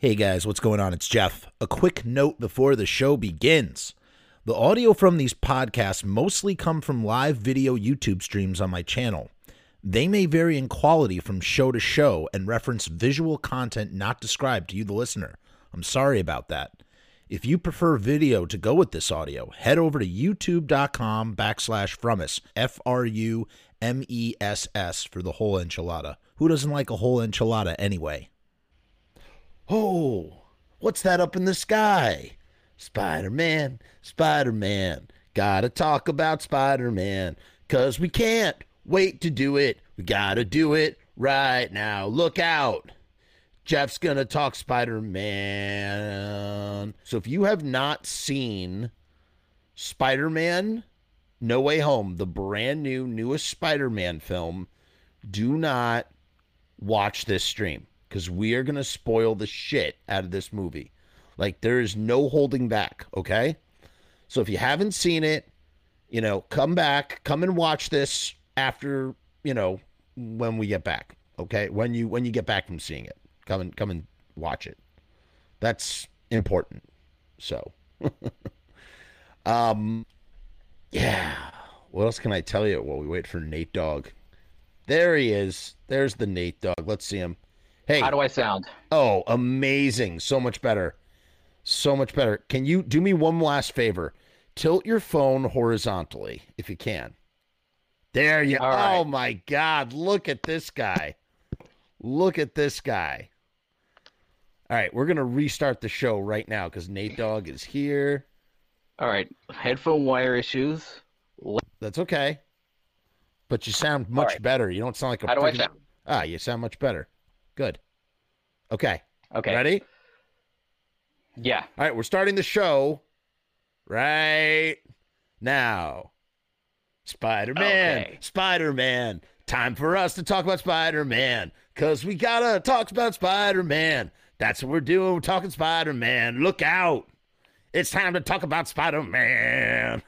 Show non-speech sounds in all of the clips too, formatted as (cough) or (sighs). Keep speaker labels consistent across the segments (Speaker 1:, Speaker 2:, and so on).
Speaker 1: Hey guys, what's going on? It's Jeff. A quick note before the show begins. The audio from these podcasts mostly come from live video YouTube streams on my channel. They may vary in quality from show to show and reference visual content not described to you, the listener. I'm sorry about that. If you prefer video to go with this audio, head over to youtube.com backslash frumess, F R U M E S S, for the whole enchilada. Who doesn't like a whole enchilada anyway? Oh, what's that up in the sky? Spider Man, Spider Man. Gotta talk about Spider Man, cause we can't wait to do it. We gotta do it right now. Look out. Jeff's gonna talk Spider Man. So if you have not seen Spider Man No Way Home, the brand new, newest Spider Man film, do not watch this stream because we are going to spoil the shit out of this movie. Like, there is no holding back, okay? So if you haven't seen it, you know, come back, come and watch this after, you know, when we get back, okay? When you when you get back from seeing it. Come and come and watch it. That's important. So, (laughs) um yeah. What else can I tell you while we wait for Nate Dog? There he is. There's the Nate Dog. Let's see him. Hey.
Speaker 2: How do I sound?
Speaker 1: Oh, amazing. So much better. So much better. Can you do me one last favor? Tilt your phone horizontally if you can. There you
Speaker 2: All
Speaker 1: Oh my god, look at this guy. Look at this guy. All right, we're going to restart the show right now cuz Nate Dog is here.
Speaker 2: All right. Headphone wire issues.
Speaker 1: That's okay. But you sound much
Speaker 2: right.
Speaker 1: better. You don't sound like a
Speaker 2: How do I sound?
Speaker 1: Ah, you sound much better. Good. Okay.
Speaker 2: Okay.
Speaker 1: Ready?
Speaker 2: Yeah.
Speaker 1: All right, we're starting the show right now. Spider Man,
Speaker 2: Okay.
Speaker 1: Spider Man. Time for us to talk about Spider Man because we gotta talk about Spider Man. That's what we're doing. We're talking Spider Man. Look out. It's time to talk about Spider Man.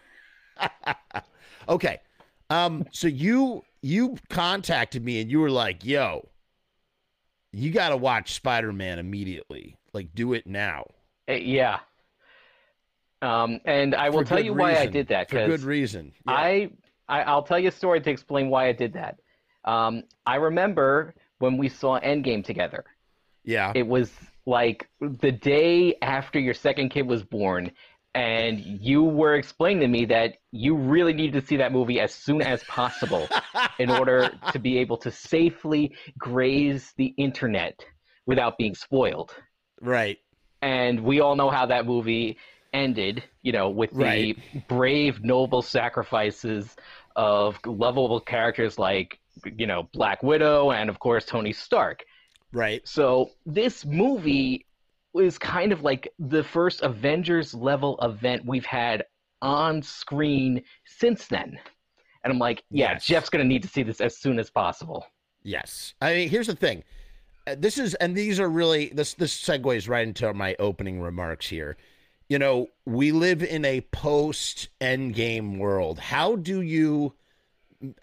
Speaker 1: (laughs) okay. Um, so you you contacted me and you were like, yo, you gotta watch Spider Man immediately. Like, do it now.
Speaker 2: Eh, yeah. Um, and I will tell you why I did that
Speaker 1: For good reason. Yeah.
Speaker 2: I, I I'll tell you a story to explain why I did that. Um, I remember when we saw Endgame together.
Speaker 1: yeah.
Speaker 2: It was like the day after your second kid was born, and you were explaining to me that you really needed to see that movie as soon as possible in order to be able to safely graze the internet without being spoiled.
Speaker 1: right.
Speaker 2: And we all know how that movie ended, you know, with the
Speaker 1: Right.
Speaker 2: brave, noble sacrifices of lovable characters like, you know, Black Widow and, of course, Tony Stark.
Speaker 1: Right.
Speaker 2: So this movie is kind of like the first Avengers level event we've had on screen since then. And I'm like, yeah,
Speaker 1: Yes.
Speaker 2: Jeff's going to need to see this as soon as possible.
Speaker 1: Yes. I mean, here's the thing. Uh, This is, and these are really this. This segues right into my opening remarks here. You know, we live in a post Endgame world. How do you,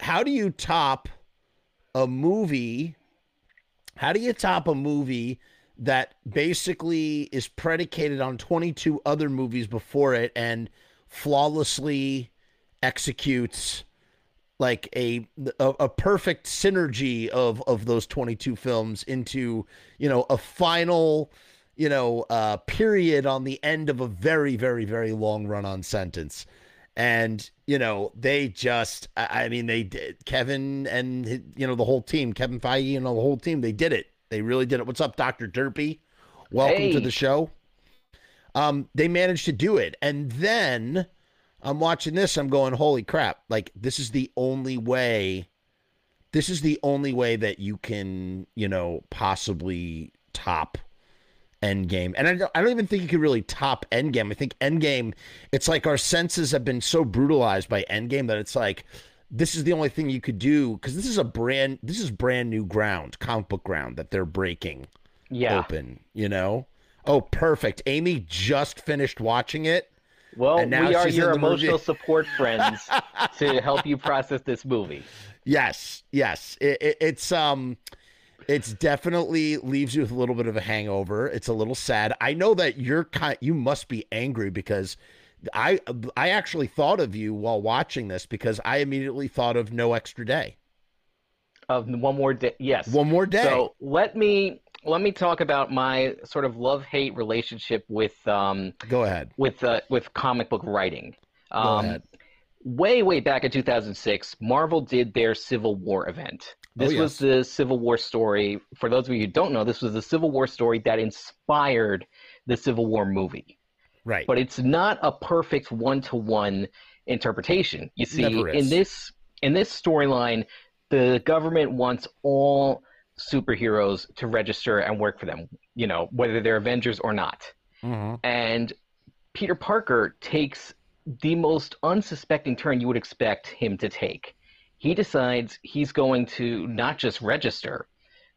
Speaker 1: how do you top a movie? How do you top a movie that basically is predicated on 22 other movies before it and flawlessly executes like a, a a perfect synergy of of those 22 films into you know a final you know uh period on the end of a very very very long run on sentence. And you know they just i, I mean they did kevin and you know the whole team kevin feige and the whole team they did it they really did it what's up dr derpy welcome to the show um they managed to do it and then I'm watching this. I'm going, holy crap! Like this is the only way. This is the only way that you can, you know, possibly top Endgame. And I don't, I don't even think you could really top Endgame. I think Endgame. It's like our senses have been so brutalized by Endgame that it's like this is the only thing you could do because this is a brand. This is brand new ground, comic book ground that they're breaking
Speaker 2: Yeah.
Speaker 1: open. You know. Oh, perfect. Amy just finished watching it.
Speaker 2: Well,
Speaker 1: And now
Speaker 2: we are your
Speaker 1: the movie.
Speaker 2: emotional support (laughs) friends to help you process this movie.
Speaker 1: Yes, yes. It, it, it's um, It's definitely leaves you with a little bit of a hangover. It's a little sad. I know that you're kind. You must be angry because I I actually thought of you while watching this because I immediately thought of no extra day.
Speaker 2: Of one more day, yes.
Speaker 1: One more day.
Speaker 2: So let me let me talk about my sort of love hate relationship with um
Speaker 1: Go ahead.
Speaker 2: with uh, with comic book writing.
Speaker 1: Go
Speaker 2: Um,
Speaker 1: ahead.
Speaker 2: way way back in 2006 marvel did their civil war event this
Speaker 1: Oh,
Speaker 2: was the civil war story for those of you who don't know this was the civil war story that inspired the civil war movie
Speaker 1: Right.
Speaker 2: but it's not a perfect one-to-one interpretation you see in this in this storyline the government wants all superheroes to register and work for them you know whether they're avengers or not
Speaker 1: Mhm.
Speaker 2: and Peter Parker takes the most unsuspecting turn you would expect him to take. He decides he's going to not just register,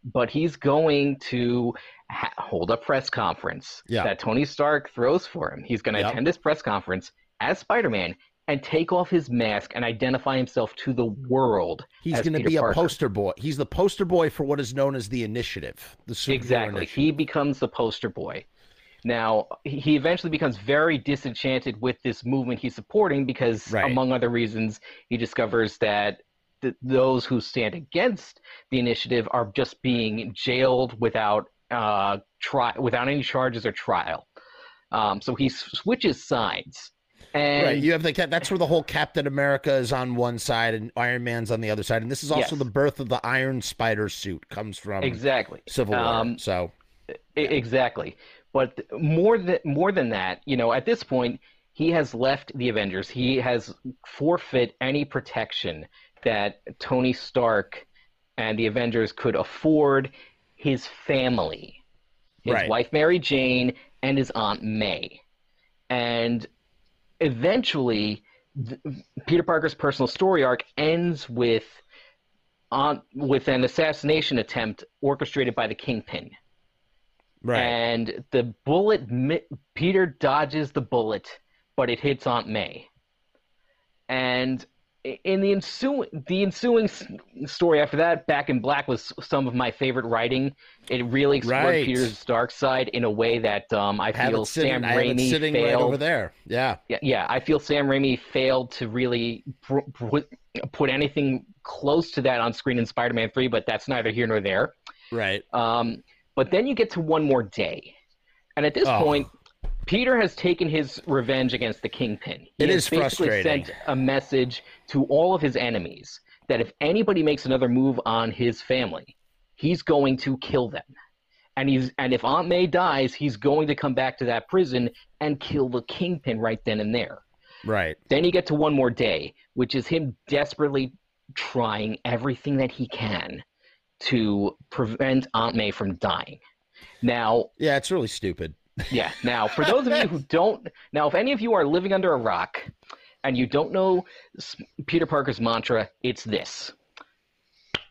Speaker 2: but he's going to ha- hold a press conference
Speaker 1: Yeah.
Speaker 2: that Tony Stark throws for him. He's going to
Speaker 1: Yep.
Speaker 2: attend this press conference as Spider-Man and take off his mask and identify himself to the world.
Speaker 1: He's going to be a
Speaker 2: Parker.
Speaker 1: poster boy. He's the poster boy for what is known as the initiative. The
Speaker 2: Exactly.
Speaker 1: initiative.
Speaker 2: He becomes the poster boy. Now, he eventually becomes very disenchanted with this movement he's supporting because,
Speaker 1: Right.
Speaker 2: among other reasons, he discovers that th- those who stand against the initiative are just being jailed without uh, tri- without any charges or trial. Um, so he s- switches sides. And
Speaker 1: right. You have the that's where the whole Captain America is on one side and Iron Man's on the other side, and this is also
Speaker 2: Yes.
Speaker 1: the birth of the Iron Spider suit comes from
Speaker 2: exactly.
Speaker 1: Civil War.
Speaker 2: Um,
Speaker 1: so
Speaker 2: I- Exactly. But more than more than that, you know, at this point, he has left the Avengers. He has forfeit any protection that Tony Stark and the Avengers could afford his family, his
Speaker 1: Right.
Speaker 2: wife Mary Jane, and his aunt May. And eventually, th- Peter Parker's personal story arc ends with on with an assassination attempt orchestrated by the Kingpin
Speaker 1: right.
Speaker 2: and the bullet Peter dodges the bullet, but it hits Aunt May. And in the ensuing the ensuing story after that, Back in Black was some of my favorite writing. It really explored
Speaker 1: Right.
Speaker 2: Peter's dark side in a way that um, I
Speaker 1: have
Speaker 2: feel
Speaker 1: it sitting,
Speaker 2: Sam
Speaker 1: I have it
Speaker 2: Raimi
Speaker 1: sitting right
Speaker 2: failed.
Speaker 1: over there. Yeah.
Speaker 2: Yeah, yeah, I feel Sam Raimi failed to really put put anything close to that on screen in Spider-Man Three, but that's neither here nor there.
Speaker 1: Right.
Speaker 2: Um, but then you get to one more day, and at this
Speaker 1: Oh.
Speaker 2: point, Peter has taken his revenge against the Kingpin. He
Speaker 1: It
Speaker 2: has
Speaker 1: is
Speaker 2: basically sent a message to all of his enemies that if anybody makes another move on his family, he's going to kill them. And he's and if Aunt May dies, he's going to come back to that prison and kill the Kingpin right then and there.
Speaker 1: Right.
Speaker 2: Then you get to one more day, which is him desperately trying everything that he can to prevent Aunt May from dying. Now,
Speaker 1: Yeah, it's really stupid.
Speaker 2: Yeah, now for those of you who don't, now if any of you are living under a rock and you don't know Peter Parker's mantra, it's this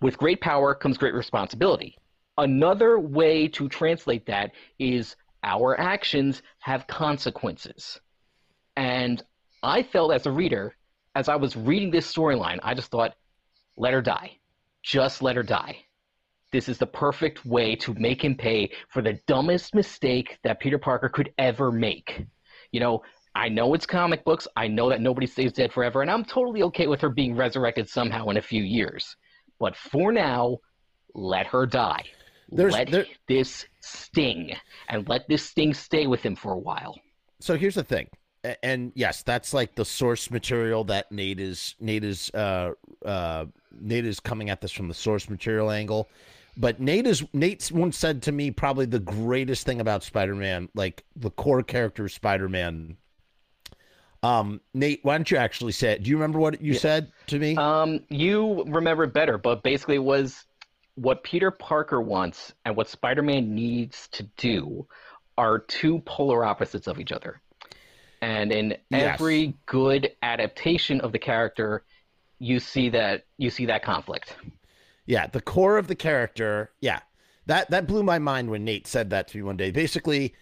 Speaker 2: with great power comes great responsibility. Another way to translate that is our actions have consequences. And I felt as a reader, as I was reading this storyline, I just thought, let her die. Just let her die. This is the perfect way to make him pay for the dumbest mistake that Peter Parker could ever make. You know, I know it's comic books. I know that nobody stays dead forever, and I'm totally okay with her being resurrected somehow in a few years. But for now, let her die.
Speaker 1: There's-
Speaker 2: let
Speaker 1: there-
Speaker 2: this sting, and let this sting stay with him for a while.
Speaker 1: So here's the thing. And yes, that's like the source material that Nate is Nate is uh uh Nate is coming at this from the source material angle. But Nate is Nate once said to me probably the greatest thing about Spider-Man, like the core character of Spider-Man. Um, Nate, why don't you actually say it? Do you remember what you said to me?
Speaker 2: Um, you remember it better, but basically it was what Peter Parker wants and what Spider-Man needs to do are two polar opposites of each other. And in
Speaker 1: Yes.
Speaker 2: every good adaptation of the character, you see that you see that conflict.
Speaker 1: Yeah, the core of the character. Yeah, that that blew my mind when Nate said that to me one day. Basically,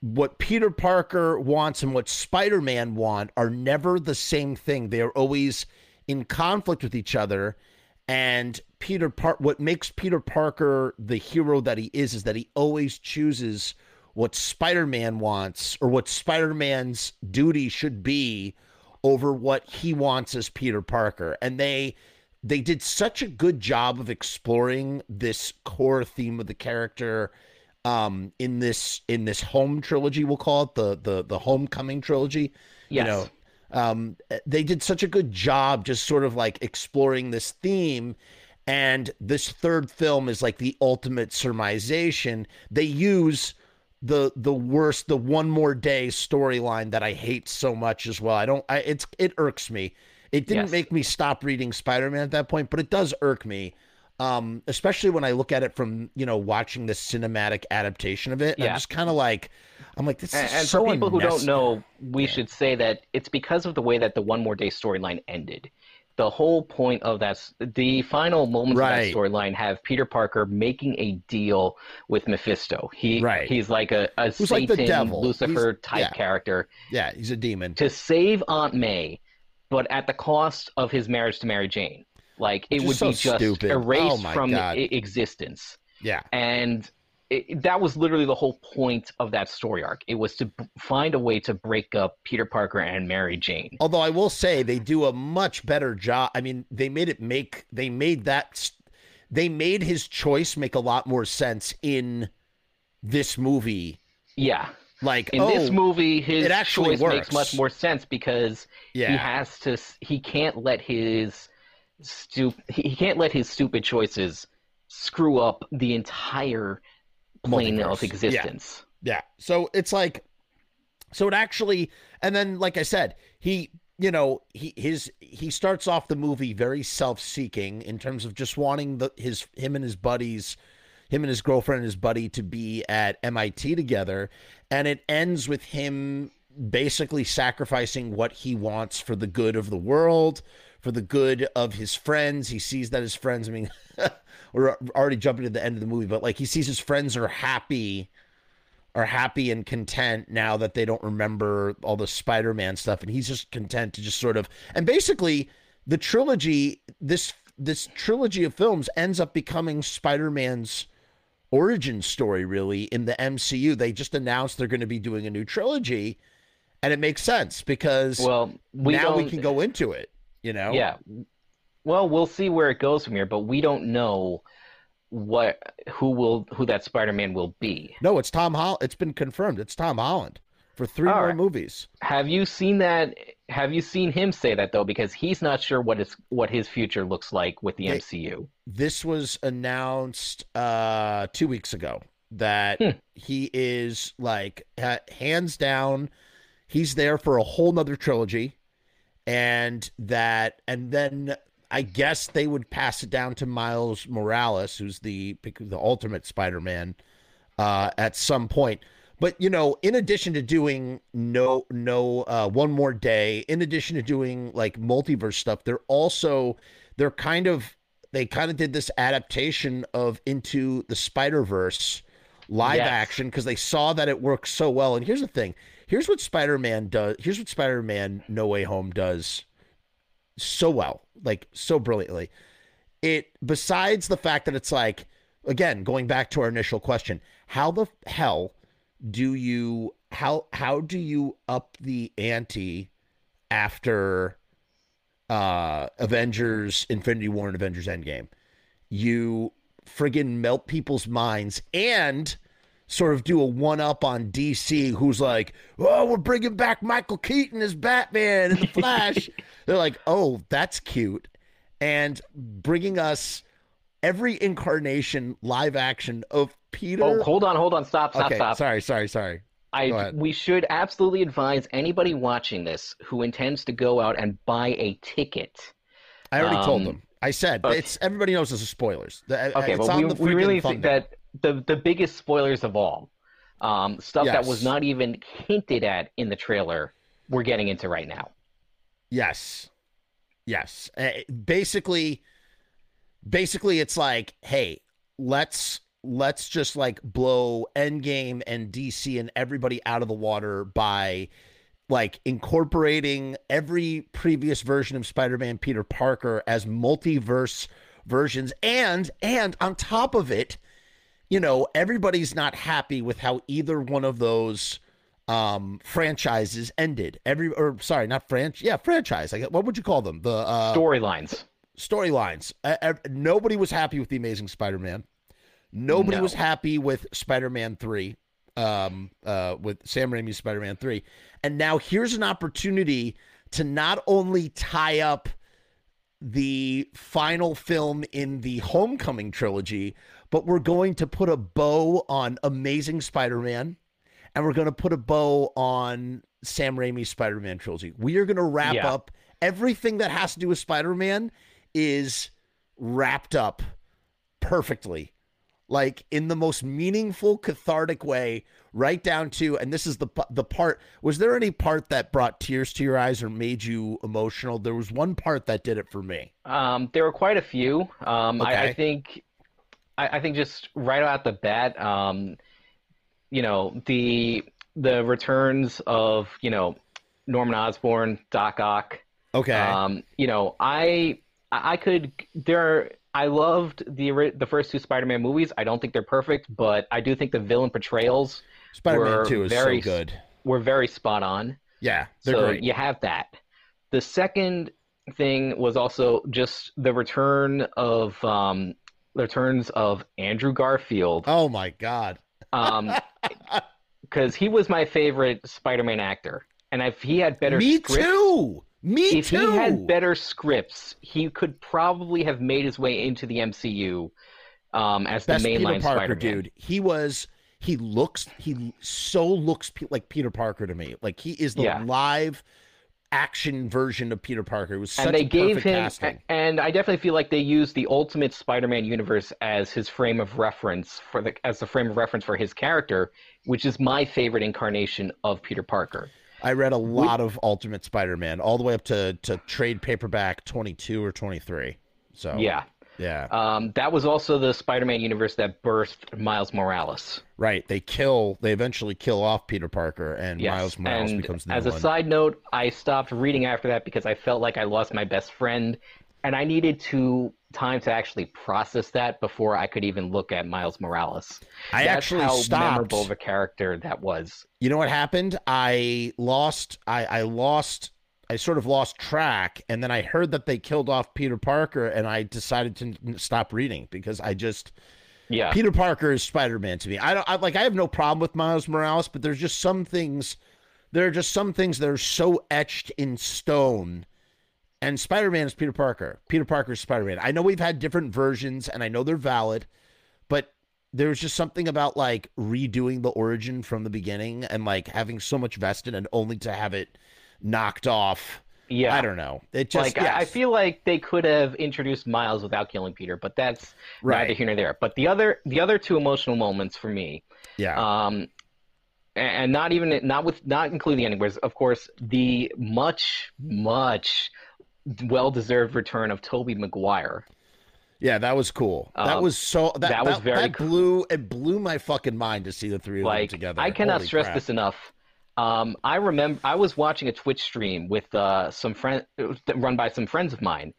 Speaker 1: what Peter Parker wants and what Spider Man want are never the same thing. They are always in conflict with each other. And Peter Par- what makes Peter Parker the hero that he is is that he always chooses what Spider-Man wants or what Spider-Man's duty should be over what he wants as Peter Parker. And they they did such a good job of exploring this core theme of the character um in this in this home trilogy we'll call it the the the homecoming trilogy
Speaker 2: Yes.
Speaker 1: you know? Um they did such a good job just sort of like exploring this theme and this third film is like the ultimate sermization they use the the worst the one more day storyline that i hate so much as well. I don't i it's it irks me it didn't
Speaker 2: Yes.
Speaker 1: make me stop reading spider-man at that point but it does irk me um especially when i look at it from you know watching the cinematic adaptation of it and i'm
Speaker 2: Yeah.
Speaker 1: just kind of like i'm like this
Speaker 2: And,
Speaker 1: is
Speaker 2: and
Speaker 1: so
Speaker 2: for people who don't know, we should say that it's because of the way that the One More Day storyline ended. The whole point of that, the final moments
Speaker 1: Right.
Speaker 2: of that storyline have Peter Parker making a deal with Mephisto. He,
Speaker 1: Right.
Speaker 2: he's like a, a Satan,
Speaker 1: like the devil.
Speaker 2: Lucifer
Speaker 1: He's-
Speaker 2: type
Speaker 1: yeah.
Speaker 2: character
Speaker 1: yeah he's a demon
Speaker 2: to save Aunt May, but at the cost of his marriage to Mary Jane. Like it would
Speaker 1: so
Speaker 2: be just
Speaker 1: stupid. Oh
Speaker 2: erased
Speaker 1: my
Speaker 2: from
Speaker 1: God.
Speaker 2: existence
Speaker 1: yeah
Speaker 2: and it, that was literally the whole point of that story arc. It was to b- find a way to break up Peter Parker and Mary Jane.
Speaker 1: Although I will say they do a much better job. I mean, they made it make they made that they made his choice make a lot more sense in this movie.
Speaker 2: Yeah,
Speaker 1: Like
Speaker 2: in
Speaker 1: oh,
Speaker 2: this movie, his
Speaker 1: it actually
Speaker 2: choice makes much more sense because he has to. He can't let his stup- He can't let his stupid choices screw up the entire plane
Speaker 1: Multiverse.
Speaker 2: of
Speaker 1: Yeah.
Speaker 2: existence.
Speaker 1: yeah. So it's like, so it actually, and then like I said, he, you know, he his he starts off the movie very self-seeking in terms of just wanting the his him and his buddies him and his girlfriend and his buddy to be at MIT together. And it ends with him basically sacrificing what he wants for the good of the world, for the good of his friends. He sees that his friends, I mean, (laughs) we're already jumping to the end of the movie, but like he sees his friends are happy, are happy and content now that they don't remember all the Spider Man stuff. And he's just content to just sort of, and basically the trilogy, this, this trilogy of films ends up becoming Spider Man's origin story really in the MCU. They just announced they're going to be doing a new trilogy and it makes sense because
Speaker 2: Well, we
Speaker 1: now we can go into it, you know?
Speaker 2: Yeah. Well, we'll see where it goes from here, but we don't know what who will who that Spider-Man will be.
Speaker 1: No, it's Tom Holland. It's been confirmed. It's Tom Holland for three
Speaker 2: All
Speaker 1: more
Speaker 2: right.
Speaker 1: movies.
Speaker 2: Have you seen that? Have you seen him say that though? Because he's not sure what his what his future looks like with the
Speaker 1: They-
Speaker 2: MCU.
Speaker 1: This was announced uh two weeks ago that
Speaker 2: Hmm.
Speaker 1: he is like ha- hands down he's there for a whole nother trilogy and that and then I guess they would pass it down to Miles Morales, who's the the ultimate Spider-Man, uh, at some point. But you know, in addition to doing no no uh, one more day, in addition to doing like multiverse stuff, they're also they're kind of they kind of did this adaptation of into the Spider Verse live
Speaker 2: Yes.
Speaker 1: action because they saw that it works so well. And here's the thing: here's what Spider Man does. Here's what Spider Man No Way Home does so well, like so brilliantly. It besides the fact that it's like again going back to our initial question, how the hell do you how how do you up the ante after uh Avengers Infinity War and Avengers Endgame? You friggin' melt people's minds and sort of do a one up on DC, who's like, oh, we're bringing back Michael Keaton as Batman and the (laughs) Flash. They're like, oh, that's cute. And bringing us every incarnation live action of Peter.
Speaker 2: Oh, hold on, hold on, stop, stop,
Speaker 1: okay,
Speaker 2: stop.
Speaker 1: sorry, sorry, sorry.
Speaker 2: I we should absolutely advise anybody watching this who intends to go out and buy a ticket.
Speaker 1: I already told
Speaker 2: Um,
Speaker 1: them. I said
Speaker 2: okay.
Speaker 1: it's everybody knows this is spoilers. The-
Speaker 2: Okay,
Speaker 1: it's
Speaker 2: but
Speaker 1: on
Speaker 2: we, we really think that the the biggest spoilers of all, um, stuff that was not even hinted at in the trailer, we're getting into right now.
Speaker 1: Yes. Yes. Uh, basically basically it's like, hey, let's let's just like blow Endgame and DC and everybody out of the water by like incorporating every previous version of Spider-Man Peter Parker as multiverse versions. And and on top of it you know everybody's not happy with how either one of those um franchises ended. Every or sorry not franchise yeah franchise like what would you call them? The uh
Speaker 2: Storylines.
Speaker 1: storylines. Nobody was happy with the amazing spider-man nobody
Speaker 2: No.
Speaker 1: was happy with spider-man 3 um uh with sam raimi's spider-man 3 and now here's an opportunity to not only tie up the final film in the homecoming trilogy but we're going to put a bow on amazing spider-man and we're going to put a bow on sam raimi's spider-man trilogy we are going to wrap
Speaker 2: Yeah.
Speaker 1: up everything that has to do with spider-man is wrapped up perfectly like in the most meaningful cathartic way right down to and this is the the part was there any part that brought tears to your eyes or made you emotional there was one part that did it for me
Speaker 2: Um, there were quite a few. Um, I,
Speaker 1: Okay.
Speaker 2: I think, I, I think just right out the bat, um, you know, the the returns of you know Norman Osborn, Doc Ock.
Speaker 1: okay
Speaker 2: Um, you know, I I I could there. I loved the the first two Spider-Man movies. I don't think they're perfect, but I do think the villain portrayals
Speaker 1: spider-man
Speaker 2: were
Speaker 1: 2 is
Speaker 2: very
Speaker 1: so good
Speaker 2: were very spot on.
Speaker 1: yeah they're
Speaker 2: so
Speaker 1: great
Speaker 2: you have that. The second thing was also just the return of um, the returns of Andrew Garfield,
Speaker 1: oh my god (laughs)
Speaker 2: because he was my favorite Spider-Man actor, and if he had better
Speaker 1: me
Speaker 2: scripts,
Speaker 1: too me
Speaker 2: if
Speaker 1: too
Speaker 2: he had better scripts, he could probably have made his way into the MCU um, as the
Speaker 1: best Peter
Speaker 2: mainline
Speaker 1: Parker
Speaker 2: Spider-Man.
Speaker 1: dude. He was he looks he so looks pe- like Peter Parker to me. Like he is the
Speaker 2: Yeah.
Speaker 1: live action version of Peter Parker. It was such
Speaker 2: and they
Speaker 1: a
Speaker 2: gave
Speaker 1: perfect
Speaker 2: him
Speaker 1: casting.
Speaker 2: and i definitely feel like they used the ultimate spider-man universe as his frame of reference for the as the frame of reference for his character which is my favorite incarnation of peter parker
Speaker 1: I read a lot of Ultimate Spider-Man all the way up to to trade paperback 22 or 23. So
Speaker 2: yeah
Speaker 1: yeah.
Speaker 2: um, that was also the spider-man universe that birthed miles morales
Speaker 1: right. They kill they eventually kill off Peter Parker and
Speaker 2: yes
Speaker 1: Miles Morales
Speaker 2: and
Speaker 1: becomes the
Speaker 2: as a
Speaker 1: one.
Speaker 2: side note i stopped reading after that because i felt like i lost my best friend and i needed to time to actually process that before i could even look at miles morales.
Speaker 1: I
Speaker 2: That's
Speaker 1: actually
Speaker 2: how
Speaker 1: stopped.
Speaker 2: memorable of a character that was.
Speaker 1: You know what happened? I lost i i lost i sort of lost track and then i heard that they killed off peter parker and i decided to stop reading because i just
Speaker 2: yeah.
Speaker 1: Peter parker is spider-man to me. I don't I, like i have no problem with miles morales but there's just some things there are just some things that are so etched in stone and spider-man is peter parker peter parker is spider-man i know we've had different versions and i know they're valid but there's just something about like redoing the origin from the beginning and like having so much vested and only to have it knocked off.
Speaker 2: Yeah,
Speaker 1: I don't know. It just
Speaker 2: like I, I feel like they could have introduced Miles without killing Peter, but that's
Speaker 1: Right.
Speaker 2: neither here nor there. But the other the other two emotional moments for me,
Speaker 1: yeah.
Speaker 2: um, and not even not with not including ending, of course the much much well deserved return of Tobey Maguire.
Speaker 1: yeah, that was cool. that
Speaker 2: um,
Speaker 1: was so that,
Speaker 2: that was very
Speaker 1: that
Speaker 2: cool.
Speaker 1: blew it blew my fucking mind to see the three of
Speaker 2: like
Speaker 1: them together.
Speaker 2: I cannot
Speaker 1: Holy
Speaker 2: stress
Speaker 1: crap.
Speaker 2: this enough. Um, I remember I was watching a Twitch stream with uh, some friend run by some friends of mine,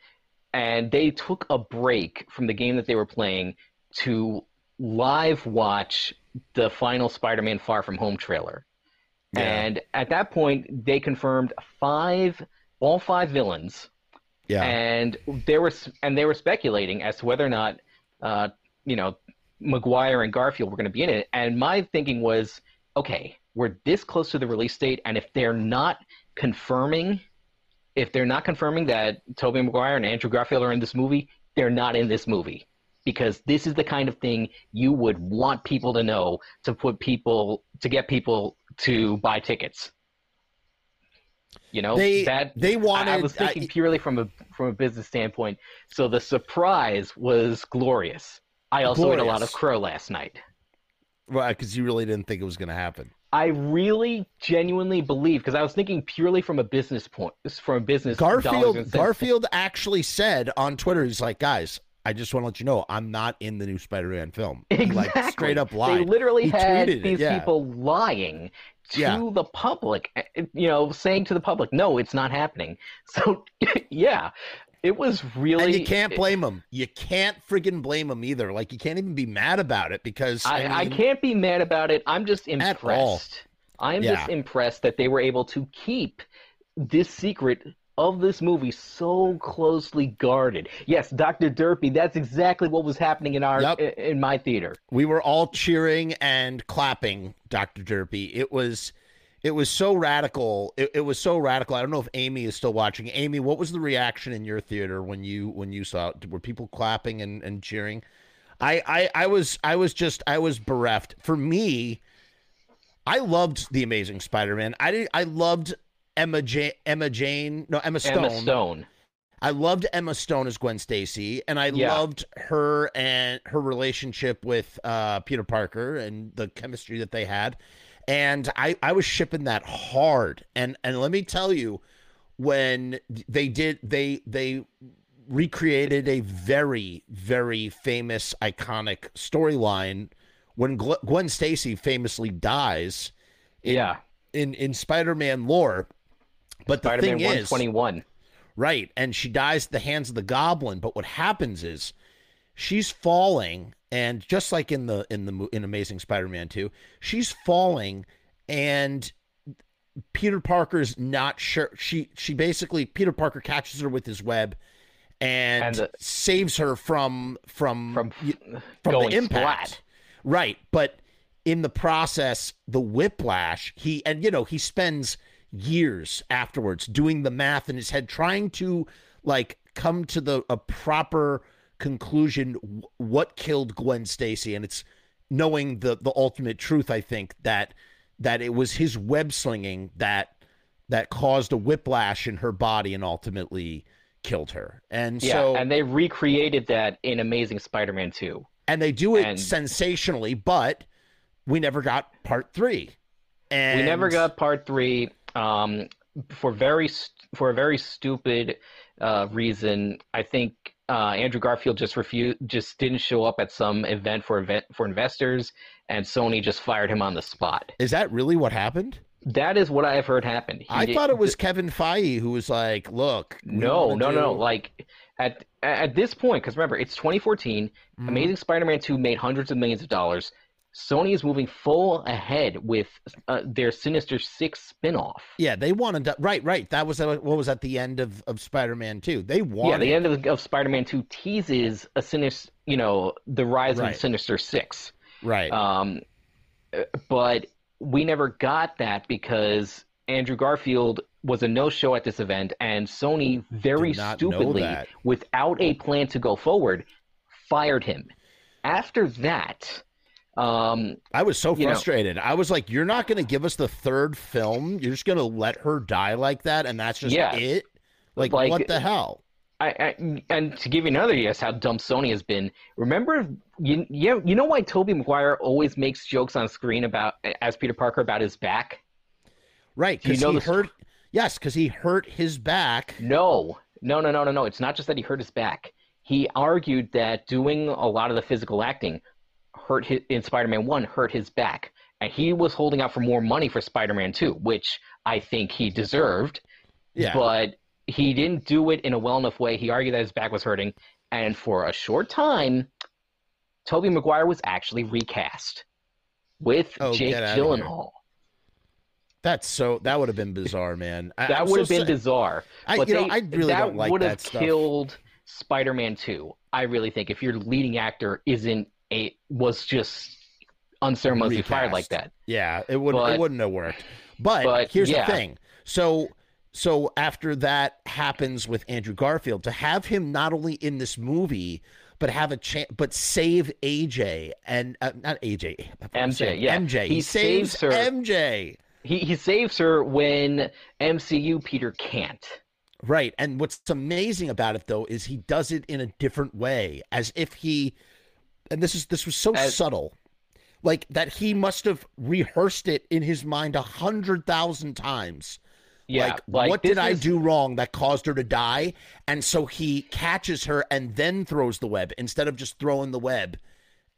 Speaker 2: and they took a break from the game that they were playing to live watch the final Spider-Man Far From Home trailer.
Speaker 1: Yeah.
Speaker 2: And at that point, they confirmed five, all five villains,
Speaker 1: Yeah.
Speaker 2: and they were and they were speculating as to whether or not, uh, you know, Maguire and Garfield were going to be in it. And my thinking was, okay, we're this close to the release date, and if they're not confirming, if they're not confirming that Tobey Maguire and Andrew Garfield are in this movie, they're not in this movie. Because this is the kind of thing you would want people to know to put people to get people to buy tickets. You know
Speaker 1: They-
Speaker 2: that
Speaker 1: they wanted-
Speaker 2: I was uh, thinking
Speaker 1: I-
Speaker 2: purely from a from a business standpoint. So the surprise was glorious. I also ate a lot of crow last night.
Speaker 1: Well, because you really didn't think it was going to happen.
Speaker 2: I really genuinely believe because I was thinking purely from a business point, from a business
Speaker 1: Garfield. Garfield actually said on Twitter, he's like, guys, I just want to let you know I'm not in the new Spider-Man film.
Speaker 2: Exactly.
Speaker 1: Like straight up lied.
Speaker 2: They literally
Speaker 1: He
Speaker 2: had
Speaker 1: tweeted
Speaker 2: these
Speaker 1: yeah.
Speaker 2: people lying to
Speaker 1: Yeah.
Speaker 2: the public, eh, you know, saying to the public, "No, it's not happening." (laughs) So, yeah, It was really.
Speaker 1: And you can't blame him. You can't friggin' blame him either. Like you can't even be mad about it because
Speaker 2: I, I, mean, I can't be mad about it. I'm just impressed. I am yeah. just impressed that they were able to keep this secret of this movie so closely guarded. Yes, Dr. Derpy, that's exactly what was happening in our yep. in my theater.
Speaker 1: We were all cheering and clapping Dr. Derpy. It was it was so radical. It, it, was so radical. I don't know if Amy is still watching. Amy, what was the reaction in your theater when you when you saw it? Were people clapping and, and cheering? I, I I was I was just I was bereft. For me, I loved the Amazing Spider-Man. I did I loved Emma Jane, Emma Jane, no Emma Stone.
Speaker 2: Emma Stone.
Speaker 1: I loved Emma Stone as Gwen Stacy, and I yeah. loved her and her relationship with uh, Peter Parker and the chemistry that they had. And I, I was shipping that hard. And and let me tell you, when they did they they recreated a very very famous iconic storyline when Gwen Stacy famously dies.
Speaker 2: In, yeah.
Speaker 1: In in Spider-Man lore, but Spider-Man the thing is,
Speaker 2: 121.
Speaker 1: Right. And she dies at the hands of the goblin. But what happens is she's falling, and just like in the in the in Amazing Spider-Man 2, she's falling and Peter Parker's not sure she she basically Peter Parker catches her with his web and, and the, saves her from from
Speaker 2: from,
Speaker 1: from the impact. Flat. Right. But in the process, the whiplash, he and you know, he spends years afterwards doing the math in his head trying to like come to the a proper conclusion what killed Gwen Stacy and it's knowing the the ultimate truth I think that that it was his web slinging that that caused a whiplash in her body and ultimately killed her. And yeah, so
Speaker 2: and they recreated that in Amazing Spider-Man 2.
Speaker 1: And they do it and, sensationally, but we never got part 3. And
Speaker 2: we never got part 3 um, for very for a very stupid uh, reason. I think uh, Andrew Garfield just refused, just didn't show up at some event for event for investors, and Sony just fired him on the spot.
Speaker 1: Is that really what happened?
Speaker 2: That is what I have heard happened. He
Speaker 1: I did, thought it was (laughs) Kevin Feige who was like, "Look,
Speaker 2: no, no, do... no, like." At at this point, because remember, it's 2014. Mm-hmm. Amazing Spider-Man 2 made hundreds of millions of dollars. Sony is moving full ahead with uh, their Sinister Six spinoff.
Speaker 1: Yeah, they wanted to, right, right. That was what was at the end of, of Spider-Man Two. They wanted.
Speaker 2: Yeah, the end of, of Spider-Man Two teases a sinister, you know, the rise right. of the Sinister Six.
Speaker 1: Right.
Speaker 2: Um, but we never got that because Andrew Garfield was a no-show at this event, and Sony very stupidly, without a plan to go forward, fired him. After that um,
Speaker 1: I was so frustrated. Know, I was like, "You're not going to give us the third film. You're just going to let her die like that, and that's just yeah, it. Like, like, what the hell?"
Speaker 2: I, I, and to give you another yes, how dumb Sony has been. Remember, you you you know why Tobey Maguire always makes jokes on screen about as Peter Parker about his back?
Speaker 1: Right, because you know he hurt. Yes, because he hurt his back.
Speaker 2: No, no, no, no, no, no. It's not just that he hurt his back. He argued that doing a lot of the physical acting hurt his, in Spider-Man 1 hurt his back. And he was holding out for more money for Spider-Man 2, which I think he deserved. Yeah. But he didn't do it in a well enough way. He argued that his back was hurting. And for a short time, Tobey Maguire was actually recast with oh, Jake Gyllenhaal.
Speaker 1: That's so. That would have been bizarre, man.
Speaker 2: I, that would have so been bizarre.
Speaker 1: I, you they, know, I really that don't like would have
Speaker 2: killed Spider-Man Two. I really think if your leading actor isn't a was just unceremoniously Recast. fired like that.
Speaker 1: Yeah, it would it wouldn't have worked. But, but here's yeah. the thing. So so after that happens with Andrew Garfield, to have him not only in this movie but have a chance, but save AJ and uh, not AJ,
Speaker 2: MJ, yeah,
Speaker 1: MJ. He, he saves, saves her. MJ.
Speaker 2: He he saves her when MCU Peter can't.
Speaker 1: Right, and what's amazing about it though is he does it in a different way, as if he and this is this was so As, subtle, like that he must have rehearsed it in his mind a hundred thousand times. Yeah, like, like what did I do wrong that caused her to die? And so he catches her and then throws the web instead of just throwing the web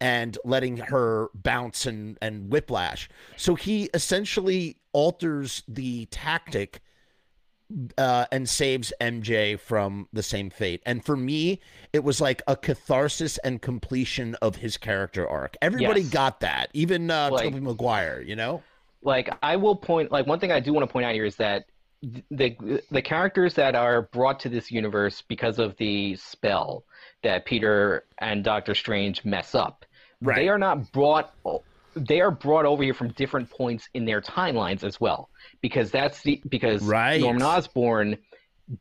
Speaker 1: and letting her bounce and, and whiplash. So he essentially alters the tactic uh, and saves MJ from the same fate. And for me, it was like a catharsis and completion of his character arc. Everybody
Speaker 2: Yes.
Speaker 1: got that, even uh,
Speaker 2: Like-
Speaker 1: Tobey Maguire. You know,
Speaker 2: like I will point like one thing I do want to point out here is that the the characters that are brought to this universe because of the spell that Peter and Doctor Strange mess up.
Speaker 1: Right.
Speaker 2: They are not brought they are brought over here from different points in their timelines as well because that's the because
Speaker 1: Right.
Speaker 2: Norman Osborn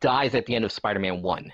Speaker 2: dies at the end of Spider-Man 1.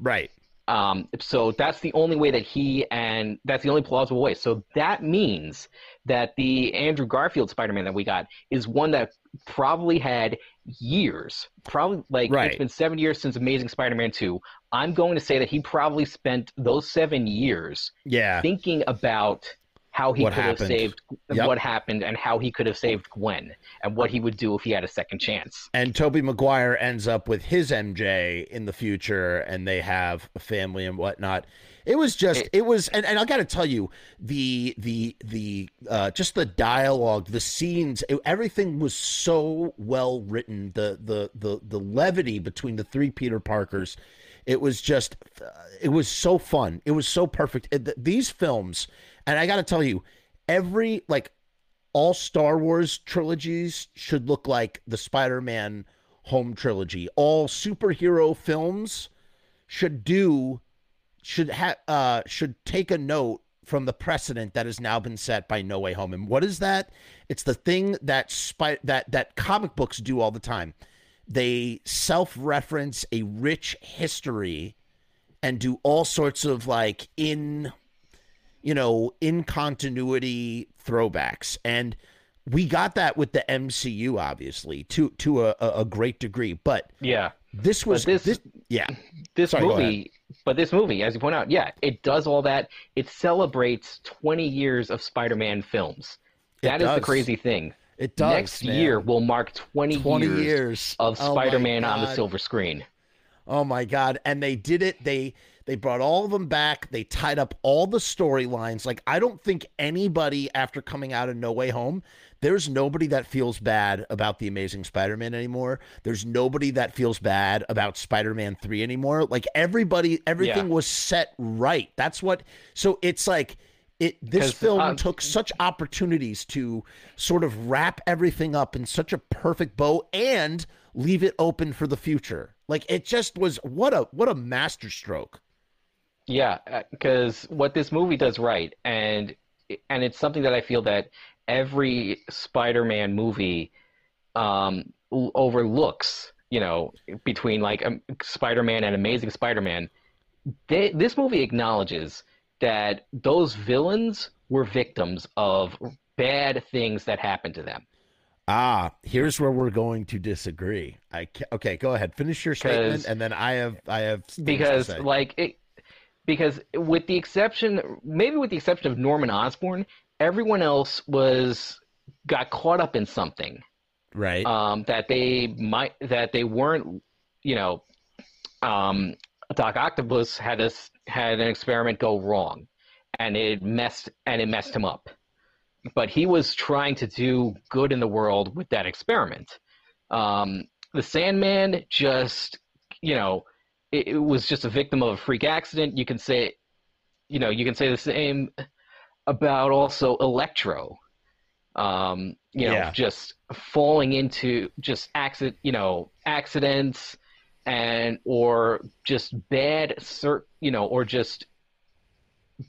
Speaker 1: right?
Speaker 2: Um, so that's the only way that he and that's the only plausible way. So that means that the Andrew Garfield Spider-Man that we got is one that probably had years, probably like
Speaker 1: Right.
Speaker 2: it's been seven years since Amazing Spider-Man 2. I'm going to say that he probably spent those seven years
Speaker 1: Yeah,
Speaker 2: thinking about how he
Speaker 1: What
Speaker 2: could
Speaker 1: happened.
Speaker 2: have saved
Speaker 1: Yep.
Speaker 2: what happened and how he could have saved Gwen and what he would do if he had a second chance.
Speaker 1: and Tobey Maguire ends up with his MJ in the future, and they have a family and whatnot. It was just, it was, and, and I got to tell you, the the the uh, just the dialogue, the scenes, it- everything was so well written. The the the the levity between the three Peter Parkers, it was just, uh, it was so fun. It was so perfect. It- th- these films, and I got to tell you, every like all Star Wars trilogies should look like the Spider-Man home trilogy. All superhero films should do should have uh should take a note from the precedent that has now been set by No Way Home. And what is that? It's the thing that spy- that that comic books do all the time. They self-reference a rich history and do all sorts of like in you know, in continuity throwbacks. And we got that with the MCU, obviously, to to a, a great degree. But
Speaker 2: Yeah.
Speaker 1: this was
Speaker 2: this-
Speaker 1: this, yeah,
Speaker 2: this
Speaker 1: Sorry,
Speaker 2: movie but this movie as you point out yeah it does all that it celebrates 20 years of spider-man films That is the crazy thing
Speaker 1: it does.
Speaker 2: next
Speaker 1: man.
Speaker 2: year will mark 20,
Speaker 1: 20
Speaker 2: years,
Speaker 1: years
Speaker 2: of
Speaker 1: Oh
Speaker 2: spider-man on the silver screen
Speaker 1: Oh my god! And they did it. They they brought all of them back. They tied up all the storylines. Like I don't think anybody after coming out of No Way Home, there's nobody that feels bad about the Amazing Spider-Man anymore. There's nobody that feels bad about Spider-Man Three anymore. Like everybody, everything
Speaker 2: Yeah.
Speaker 1: was set right. That's what. So it's like. It, this film
Speaker 2: um,
Speaker 1: took such opportunities to sort of wrap everything up in such a perfect bow and leave it open for the future. Like it just was what a what a masterstroke.
Speaker 2: Yeah because what this movie does right and and it's something that i feel that every spider-man movie um overlooks you know between like um, spider-man and amazing spider-man. They, this movie acknowledges that those villains were victims of bad things that happened to them.
Speaker 1: Ah, here's where we're going to disagree. I okay, go ahead, finish your statement, and then I have I have
Speaker 2: because like it because with the exception maybe with the exception of Norman Osborn everyone else was got caught up in something.
Speaker 1: Right,
Speaker 2: um, that they might that they weren't you know um, Doc Octopus had a had an experiment go wrong and it messed and it messed him up. But he was trying to do good in the world with that experiment. Um, the Sandman just you know it, it was just a victim of a freak accident you can say you know you can say the same about also Electro um, you know,
Speaker 1: Yeah.
Speaker 2: just falling into just accident, you know, accidents and or just bad, cert, you know, or just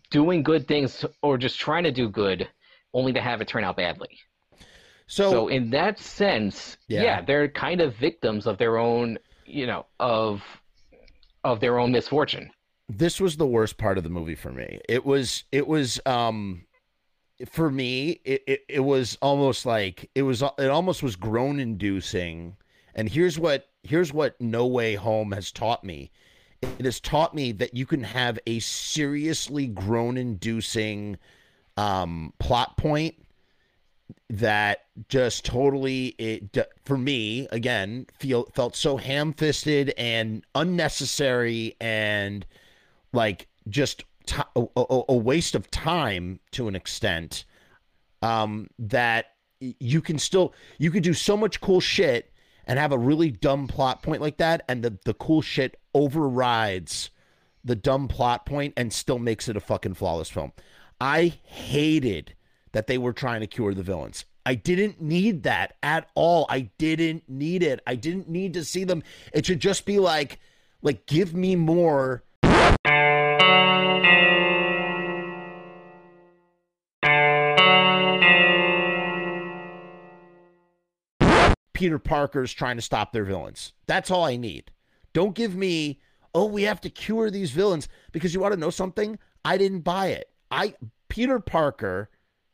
Speaker 2: doing good things or just trying to do good only to have it turn out badly.
Speaker 1: so,
Speaker 2: So in that sense,
Speaker 1: Yeah.
Speaker 2: yeah. they're kind of victims of their own, you know, of of their own misfortune.
Speaker 1: this was the worst part of the movie for me. It was it was um for me it, it, it was almost like it was it almost was groan inducing. And here's what here's what No Way Home has taught me. It has taught me that you can have a seriously groan inducing um plot point that just totally it for me again feel felt so ham-fisted and unnecessary and like just ti a, a, a waste of time to an extent um that you can still you could do so much cool shit and have a really dumb plot point like that, and the the cool shit overrides the dumb plot point and still makes it a fucking flawless film. I hated that they were trying to cure the villains. I didn't need that at all. I didn't need it. I didn't need to see them. It should just be like like give me more Peter Parker's trying to stop their villains. That's all I need. Don't give me, oh, we have to cure these villains because you want to know something? I didn't buy it. I Peter Parker,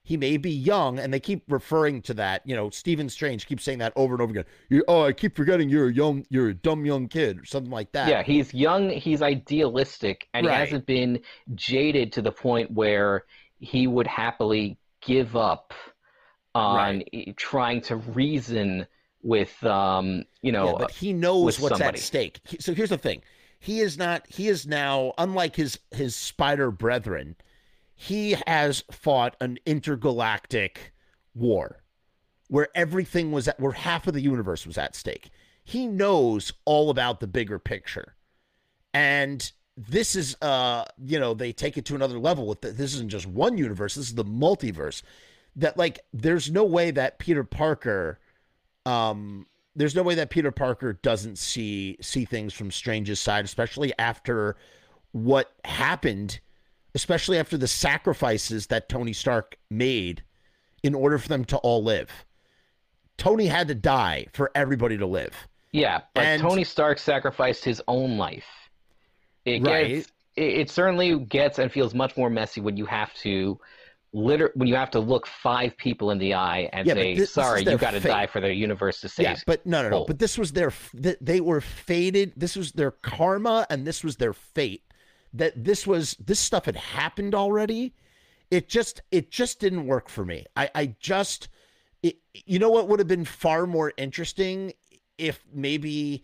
Speaker 1: he may be young, and they keep referring to that. You know, Stephen Strange keeps saying that over and over again. you oh, I keep forgetting you're a young, you're a dumb young kid, or something like that.
Speaker 2: Yeah, he's young, he's idealistic, and
Speaker 1: Right.
Speaker 2: he hasn't been jaded to the point where he would happily give up on trying to reason with, um, you know,
Speaker 1: Yeah, but he knows what's
Speaker 2: somebody.
Speaker 1: at stake. So here's the thing: he is not. He is now, unlike his his spider brethren, he has fought an intergalactic war where everything was at, where half of the universe was at stake. He knows all about the bigger picture, and this is, uh, you know, they take it to another level. With the, this isn't just one universe; this is the multiverse. That like, there's no way that Peter Parker um there's no way that Peter Parker doesn't see see things from Strange's side, especially after what happened, especially after the sacrifices that Tony Stark made in order for them to all live. Tony had to die for everybody to live.
Speaker 2: Yeah, but
Speaker 1: And-
Speaker 2: Tony Stark sacrificed his own life. It
Speaker 1: Right.
Speaker 2: gets it, it certainly gets and feels much more messy when you have to liter when you have to look five people in the eye and
Speaker 1: Yeah,
Speaker 2: say,
Speaker 1: this- this
Speaker 2: "Sorry,
Speaker 1: their
Speaker 2: you got to die for the universe to save."
Speaker 1: Yeah, but no, no, no.
Speaker 2: Full.
Speaker 1: But this was their th- they were fated. This was their karma, and this was their fate. That this was this stuff had happened already. It just it just didn't work for me. I I just it, you know what would have been far more interesting if maybe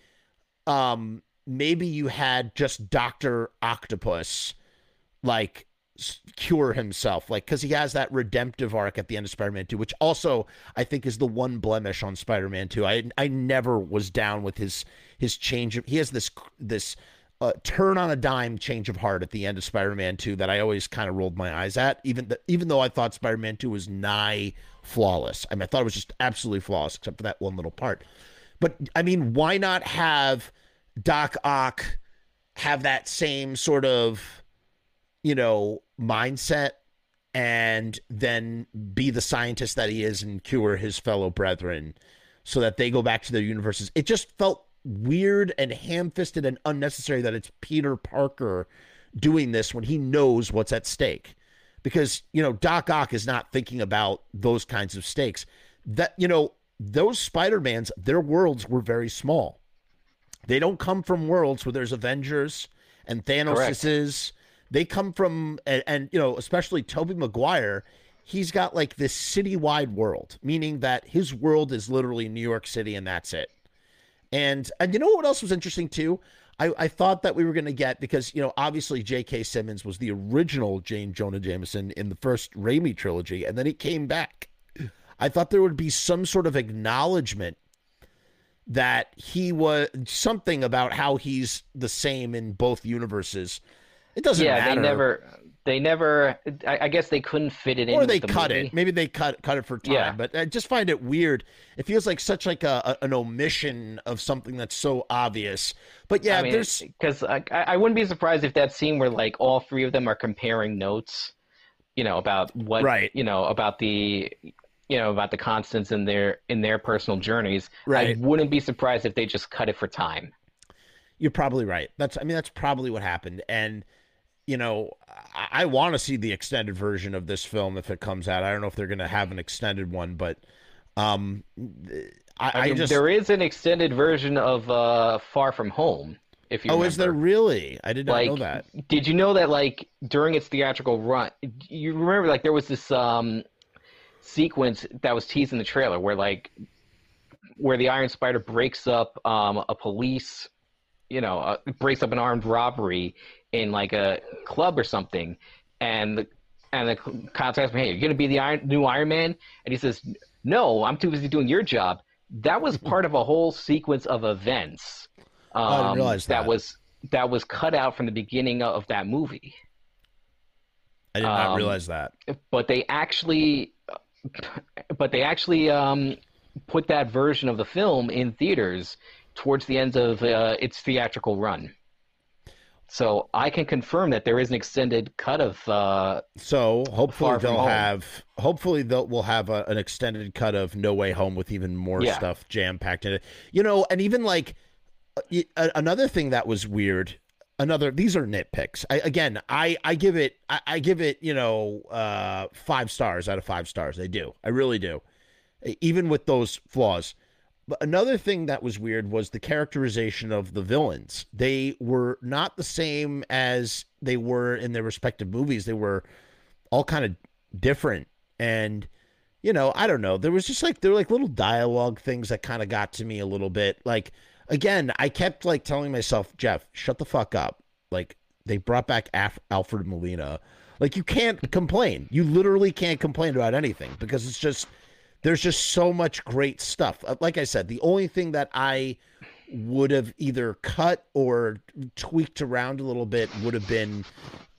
Speaker 1: um maybe you had just Doctor Octopus like cure himself like because he has that redemptive arc at the end of spider-man 2 which also i think is the one blemish on spider-man 2 i i never was down with his his change of he has this this uh, turn on a dime change of heart at the end of spider-man 2 that i always kind of rolled my eyes at even even though i thought spider-man 2 was nigh flawless i mean i thought it was just absolutely flawless except for that one little part but i mean why not have doc ock have that same sort of you know, mindset and then be the scientist that he is and cure his fellow brethren so that they go back to their universes. It just felt weird and ham fisted and unnecessary that it's Peter Parker doing this when he knows what's at stake. Because, you know, Doc Ock is not thinking about those kinds of stakes. That, you know, those Spider-Mans, their worlds were very small. They don't come from worlds where there's Avengers and Thanos is. They come from and, and you know, especially Tobey Maguire, he's got like this citywide world, meaning that his world is literally New York City and that's it. And and you know what else was interesting too? I, I thought that we were going to get because you know obviously J.K. Simmons was the original J. Jonah Jameson in the first Raimi trilogy, and then he came back. I thought there would be some sort of acknowledgement that he was something about how he's the same in both universes. It doesn't
Speaker 2: yeah,
Speaker 1: matter.
Speaker 2: they never, they never. I, I guess they couldn't fit it in.
Speaker 1: or they
Speaker 2: the
Speaker 1: cut
Speaker 2: movie.
Speaker 1: it. Maybe they cut cut it for time.
Speaker 2: Yeah.
Speaker 1: But I just find it weird. It feels like such like a, a- an omission of something that's so obvious. But yeah,
Speaker 2: I mean,
Speaker 1: there's
Speaker 2: because I, I wouldn't be surprised if that scene where like all three of them are comparing notes, you know, about what,
Speaker 1: Right.
Speaker 2: you know, about the, you know, about the constants in their in their personal journeys.
Speaker 1: Right.
Speaker 2: I wouldn't be surprised if they just cut it for time.
Speaker 1: You're probably right. That's I mean that's probably what happened. And you know, I, I want to see the extended version of this film if it comes out. I don't know if they're going to have an extended one, but um, I,
Speaker 2: I
Speaker 1: I just
Speaker 2: there is an extended version of uh, Far From Home. If you
Speaker 1: oh,
Speaker 2: remember.
Speaker 1: is there really? I did not
Speaker 2: like
Speaker 1: know that.
Speaker 2: did you know that like during its theatrical run you remember like there was this um sequence that was teased in the trailer where like where the iron spider breaks up um a police you know uh, breaks up an armed robbery in like a club or something and the and the cops ask me hey you're gonna be the iron, new iron man and he says no i'm too busy doing your job that was (laughs) part of a whole sequence of events um,
Speaker 1: I didn't realize that.
Speaker 2: was that was cut out from the beginning of that movie.
Speaker 1: I did not
Speaker 2: Um,
Speaker 1: realize that.
Speaker 2: But they actually, but they actually um, put that version of the film in theaters towards the end of uh, its theatrical run. So I can confirm that there is an extended cut of uh,
Speaker 1: So hopefully they'll
Speaker 2: Home.
Speaker 1: have hopefully they'll we'll have a, an extended cut of No Way Home with even more
Speaker 2: Yeah.
Speaker 1: stuff jam packed in it. You know, and even like another thing that was weird. Another these are nitpicks. I, again, I I give it I, I give it you know uh, five stars out of five stars. I do. I really do. Even with those flaws. But another thing that was weird was the characterization of the villains. They were not the same as they were in their respective movies. They were all kind of different. And, you know, I don't know. There was just like, there were like little dialogue things that kind of got to me a little bit. Like, again, I kept like telling myself, Jeff, shut the fuck up. Like, they brought back Af- Alfred Molina. Like, you can't complain. You literally can't complain about anything because it's just, there's just so much great stuff. Uh, Like I said, the only thing that I would have either cut or tweaked around a little bit would have been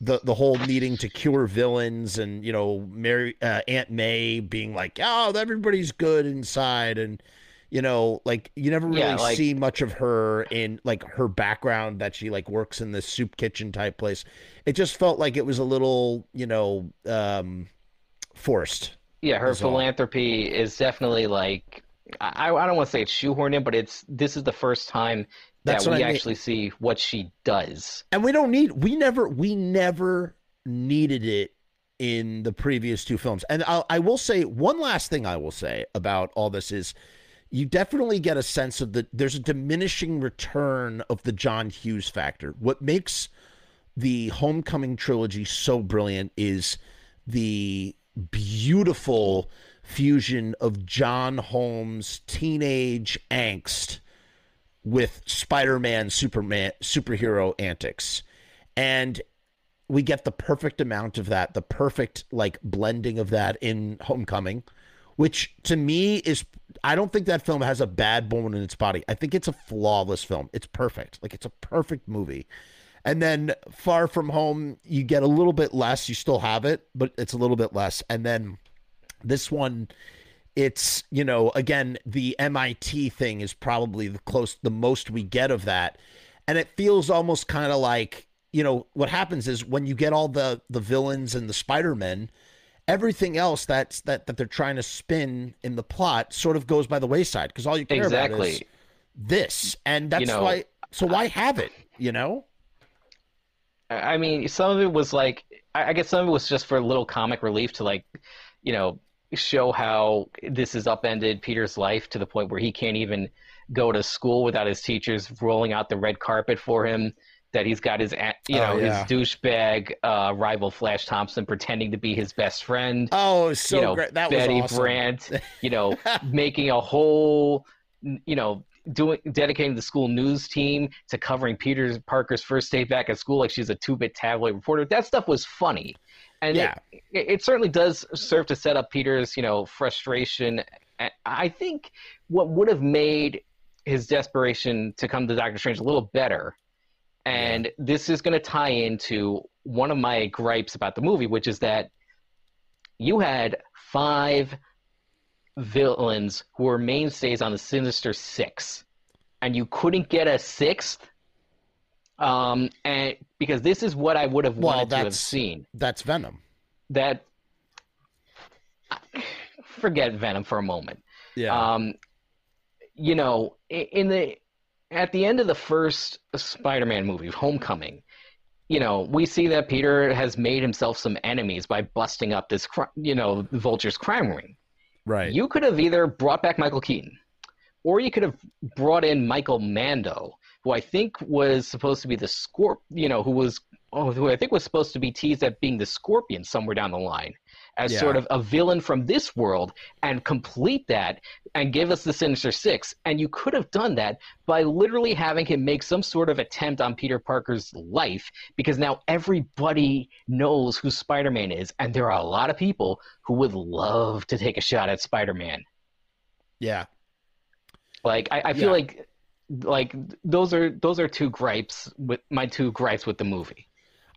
Speaker 1: the the whole needing to cure villains and you know Mary uh, Aunt May being like oh everybody's good inside. And you know like you never really
Speaker 2: Yeah, like-
Speaker 1: see much of her in like her background that she like works in this soup kitchen type place. It just felt like it was a little you know um forced
Speaker 2: yeah her
Speaker 1: all.
Speaker 2: philanthropy is definitely like I, I don't want to say it's shoehorned in, but it's this is the first time that we
Speaker 1: I mean.
Speaker 2: actually see what she does.
Speaker 1: and we don't need we never we never needed it in the previous two films and I'll, i will say one last thing i will say about all this is you definitely get a sense of the there's a diminishing return of the john hughes factor what makes the homecoming trilogy so brilliant is the beautiful fusion of john hughes teenage angst with Spider-Man, Superman, superhero antics, and we get the perfect amount of that, the perfect like blending of that in Homecoming, which to me is I don't think that film has a bad bone in its body. I think it's a flawless film. It's perfect. Like it's a perfect movie. And then Far From Home, you get a little bit less. You still have it, but it's a little bit less. And then this one it's you know again the MIT thing is probably the close the most we get of that and it feels almost kind of like you know what happens is when you get all the the villains and the Spider-Men everything else that's that that they're trying to spin in the plot sort of goes by the wayside because all you care about is this and that's
Speaker 2: know,
Speaker 1: why so why have it you know
Speaker 2: I mean, some of it was like, I guess some of it was just for a little comic relief to like, you know, show how this has upended Peter's life to the point where he can't even go to school without his teachers rolling out the red carpet for him. That he's got his, you
Speaker 1: Oh,
Speaker 2: know,
Speaker 1: yeah.
Speaker 2: his douchebag uh, rival Flash Thompson pretending to be his best friend.
Speaker 1: oh so
Speaker 2: you know,
Speaker 1: great that
Speaker 2: Betty
Speaker 1: was awesome
Speaker 2: Brant, you know, (laughs) making a whole, you know, doing dedicating the school news team to covering Peter Parker's first day back at school like she's a two-bit tabloid reporter. That stuff was funny, and
Speaker 1: Yeah.
Speaker 2: it, it, certainly does serve to set up Peter's, you know, frustration. I- I think what would have made his desperation to come to Doctor Strange a little better. And this is going to tie into one of my gripes about the movie, which is that you had five villains who were mainstays on the Sinister Six, and you couldn't get a sixth. Um, and because this is what I would have
Speaker 1: Well,
Speaker 2: wanted to have
Speaker 1: that's-
Speaker 2: seen.
Speaker 1: that's Venom
Speaker 2: That (sighs) forget Venom for a moment.
Speaker 1: yeah
Speaker 2: Um, you know, in the at the end of the first Spider-Man movie, Homecoming, you know, we see that Peter has made himself some enemies by busting up this, you know, Vulture's crime ring.
Speaker 1: Right.
Speaker 2: You could have either brought back Michael Keaton, or you could have brought in Michael Mando, who I think was supposed to be the Scorp, you know, who was, oh, who I think was supposed to be teased at being the Scorpion somewhere down the line, as
Speaker 1: Yeah.
Speaker 2: sort of a villain from this world, and complete that and give us the Sinister Six. And you could have done that by literally having him make some sort of attempt on Peter Parker's life, because now everybody knows who Spider-Man is, and there are a lot of people who would love to take a shot at Spider-Man.
Speaker 1: yeah
Speaker 2: Like I, I feel
Speaker 1: Yeah.
Speaker 2: like like those are those are two gripes with my two gripes with the movie.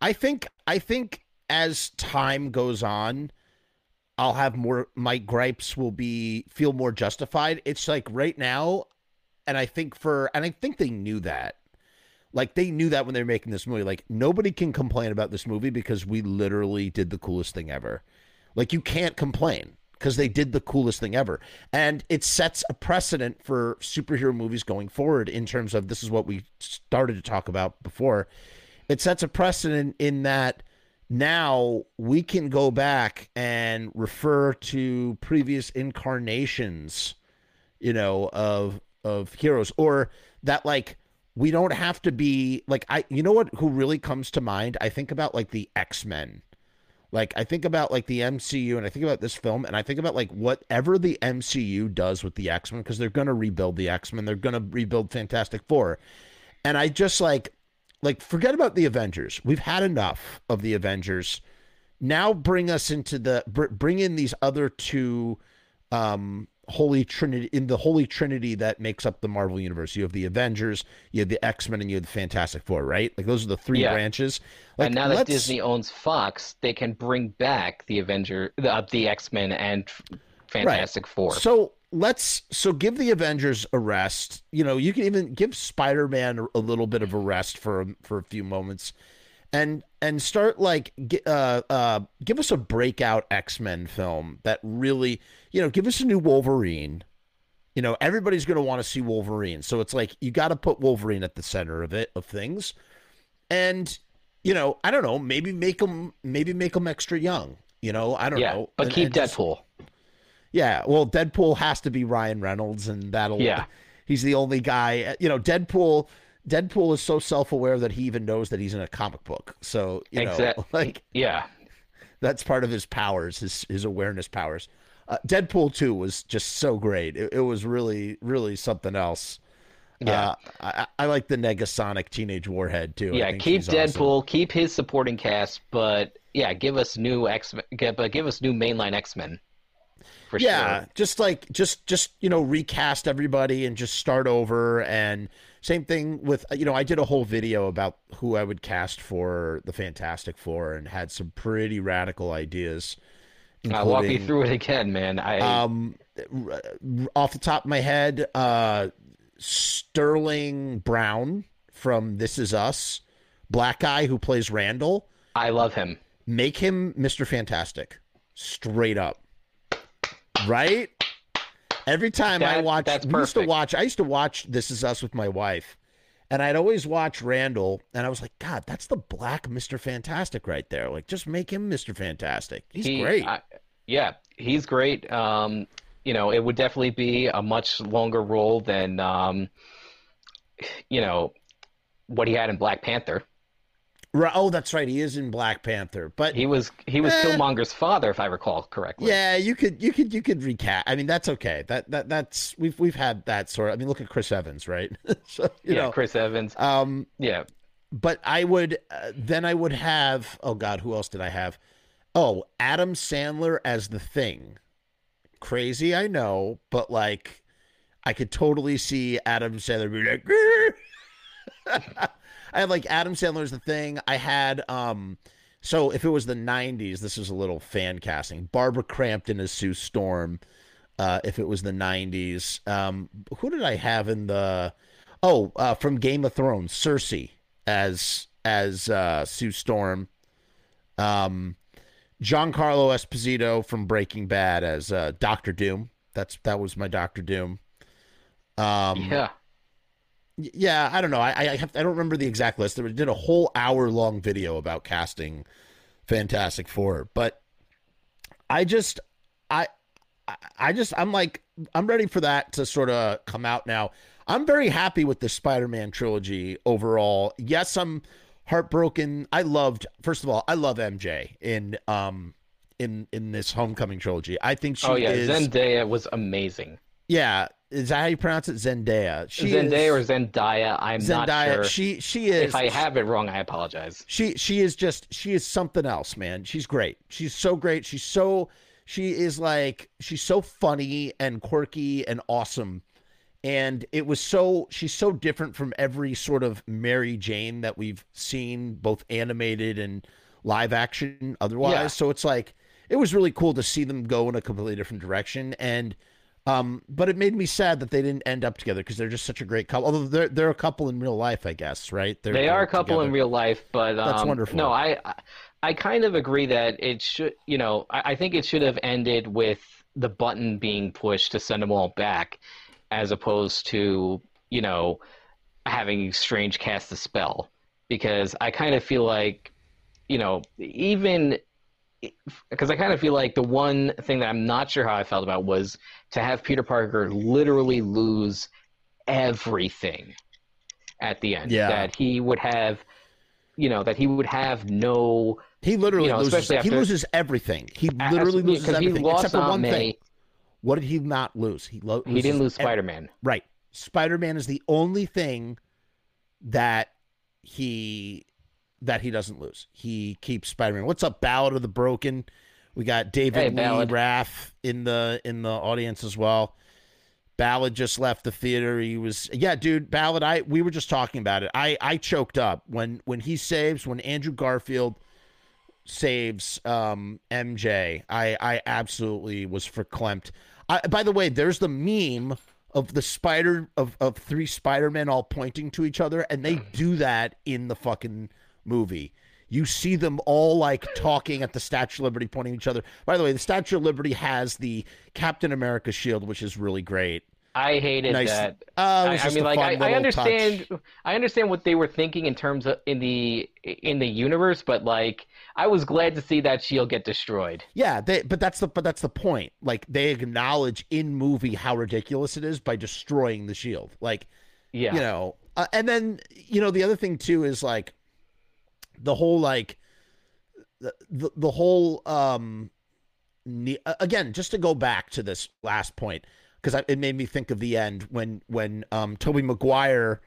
Speaker 1: I think I think as time goes on, I'll have more my gripes will be feel more justified. It's like right now, and I think for and I think they knew that. Like they knew that when they were making this movie. Like nobody can complain about this movie because we literally did the coolest thing ever. Like you can't complain because they did the coolest thing ever. And it sets a precedent for superhero movies going forward in terms of this is what we started to talk about before. It sets a precedent in that now we can go back and refer to previous incarnations, you know, of of heroes or that like we don't have to be like I you know what who really comes to mind? I think about like the X-Men. Like I think about like the MCU and I think about this film and I think about like whatever the MCU does with the X-Men because they're going to rebuild the X-Men, they're going to rebuild Fantastic 4. And I just like like forget about the Avengers. We've had enough of the Avengers. Now bring us into the br- bring in these other two um holy trinity in the holy trinity that makes up the Marvel universe. You have the Avengers, you have the X-Men and you have the Fantastic 4, right? Like those are the three
Speaker 2: Yeah.
Speaker 1: branches. Like
Speaker 2: and now that
Speaker 1: let's-
Speaker 2: Disney owns Fox, they can bring back the Avenger, the, uh, the X Men, and Fantastic Four.
Speaker 1: So let's so give the Avengers a rest. You know, you can even give Spider Man a little bit of a rest for for a few moments, and and start like uh uh give us a breakout X Men film that really you know give us a new Wolverine. You know, everybody's going to want to see Wolverine, so it's like you got to put Wolverine at the center of it of things, and you know, I don't know, maybe make them maybe make them extra young. You know, I don't
Speaker 2: yeah,
Speaker 1: know,
Speaker 2: but
Speaker 1: and-
Speaker 2: keep
Speaker 1: and just-
Speaker 2: Deadpool.
Speaker 1: Yeah, well, Deadpool has to be Ryan Reynolds, and that'll.
Speaker 2: Yeah.
Speaker 1: he's the only guy. You know, Deadpool. Deadpool is so self-aware that he even knows that he's in a comic book. So you know, (laughs) like
Speaker 2: Yeah,
Speaker 1: that's part of his powers, his his awareness powers. Uh, Deadpool two was just so great. It, it was really, really something else.
Speaker 2: Yeah.
Speaker 1: Uh, I, I like the Negasonic Teenage Warhead too. I
Speaker 2: yeah. Keep
Speaker 1: she's awesome.
Speaker 2: Deadpool. Keep his supporting cast, but yeah, give us new X But give us new mainline X Men. For
Speaker 1: yeah
Speaker 2: sure.
Speaker 1: just like just just you know recast everybody and just start over and same thing with you know i did a whole video about who i would cast for the fantastic four and had some pretty radical ideas
Speaker 2: Uh, walk
Speaker 1: you
Speaker 2: through it again, man. I
Speaker 1: um off the top of my head uh sterling brown from this is us black guy who plays randall
Speaker 2: I love him.
Speaker 1: make him Mr. Fantastic. Straight up. Right? Every time I
Speaker 2: That-
Speaker 1: watch
Speaker 2: that's
Speaker 1: we used to watch I used to watch This Is Us with my wife. And I'd always watch Randall and I was like, God, that's the black Mr. Fantastic right there. Like just make him Mr. Fantastic. He's
Speaker 2: He-
Speaker 1: great.
Speaker 2: I- yeah, he's great. Um, you know, it would definitely be a much longer role than, um, you know, what he had in Black Panther.
Speaker 1: Oh, that's right. He is in Black Panther. But
Speaker 2: He was he was
Speaker 1: Eh.
Speaker 2: Killmonger's father, if I recall correctly.
Speaker 1: yeah, you could you could you could recap. I mean, that's okay. That that that's we've we've had that sort of I mean, look at Chris Evans, right? (laughs) so,
Speaker 2: yeah,
Speaker 1: know,
Speaker 2: Chris Evans.
Speaker 1: um
Speaker 2: Yeah,
Speaker 1: but I would uh, then I would have oh god who else did I have oh Adam Sandler as the thing crazy I know but like I could totally see Adam Sandler be like (laughs) I had like Adam Sandler as the thing I had um so if it was the 90s this is a little fan casting Barbara Crampton as Sue Storm uh if it was the 90s um who did I have in the oh uh from Game of Thrones Cersei as as uh, Sue Storm. Um, Giancarlo Esposito from Breaking Bad as uh, Doctor Doom. That's that was my Doctor Doom. Um,
Speaker 2: yeah.
Speaker 1: Yeah, I don't know. I I, have, I don't remember the exact list. There did a whole hour long video about casting Fantastic Four, but I just I I- I just I'm like I'm ready for that to sort of come out now. I'm very happy with the Spider-Man trilogy overall. Yes, I'm heartbroken. I loved first of all, I love MJ in um in in this Homecoming trilogy. I think she
Speaker 2: oh yeah,
Speaker 1: is
Speaker 2: Zendaya was amazing.
Speaker 1: yeah. Is that how you pronounce it? Zendaya. She
Speaker 2: Zendaya
Speaker 1: is,
Speaker 2: or Zendaya, I'm not
Speaker 1: Zendaya.
Speaker 2: sure.
Speaker 1: She she is.
Speaker 2: if I have it wrong, I apologize.
Speaker 1: she she is just she is something else man she's great she's so great she's so she is like she's so funny and quirky and awesome and it was so she's so different from every sort of Mary Jane that we've seen both animated and live action otherwise.
Speaker 2: Yeah.
Speaker 1: So it's like it was really cool to see them go in a completely different direction and um but it made me sad that they didn't end up together because they're just such a great couple. Although they're they're a couple in real life, I guess, right? They're,
Speaker 2: they are a couple
Speaker 1: together.
Speaker 2: in real life, but um,
Speaker 1: That's wonderful.
Speaker 2: No, I I kind of agree that it should. You know, I, I think it should have ended with the button being pushed to send them all back, as opposed to you know having Strange cast a spell. Because I kind of feel like, you know, even because I kind of feel like the one thing that I'm not sure how I felt about was to have Peter Parker literally lose everything at the end.
Speaker 1: Yeah.
Speaker 2: That he would have, you know, that he would have no.
Speaker 1: He literally
Speaker 2: you know,
Speaker 1: loses.
Speaker 2: especially
Speaker 1: He loses everything. He literally loses everything except for one
Speaker 2: May.
Speaker 1: thing. What did he not lose? He, lo-
Speaker 2: He didn't lose Spider Man.
Speaker 1: Right. Spider Man is the only thing that he that he doesn't lose. He keeps Spider Man. What's up, Ballad of the Broken? We got David
Speaker 2: Hey,
Speaker 1: Lee
Speaker 2: Ballad.
Speaker 1: Rath in the in the audience as well. Ballad just left the theater. He was yeah, dude. Ballad. I we were just talking about it. I I choked up when when he saves when Andrew Garfield saves um MJ. I I absolutely was verklempt. I, by the way, there's the meme of the spider of, of three Spider-Men all pointing to each other, and they do that in the fucking movie. You see them all like talking at the Statue of Liberty, pointing at each other. By the way, the Statue of Liberty has the Captain America shield, which is really great.
Speaker 2: I hated
Speaker 1: Nice.
Speaker 2: that.
Speaker 1: Uh,
Speaker 2: I, I mean, like I, I understand,
Speaker 1: touch.
Speaker 2: I understand what they were thinking in terms of in the in the universe, but like I was glad to see that shield get destroyed.
Speaker 1: Yeah, they, but that's the but that's the point. Like they acknowledge in movie how ridiculous it is by destroying the shield. Like
Speaker 2: Yeah,
Speaker 1: you know uh, and then you know the other thing too is like the whole like the the, the whole um ne- again just to go back to this last point because it made me think of the end when when um Tobey Maguire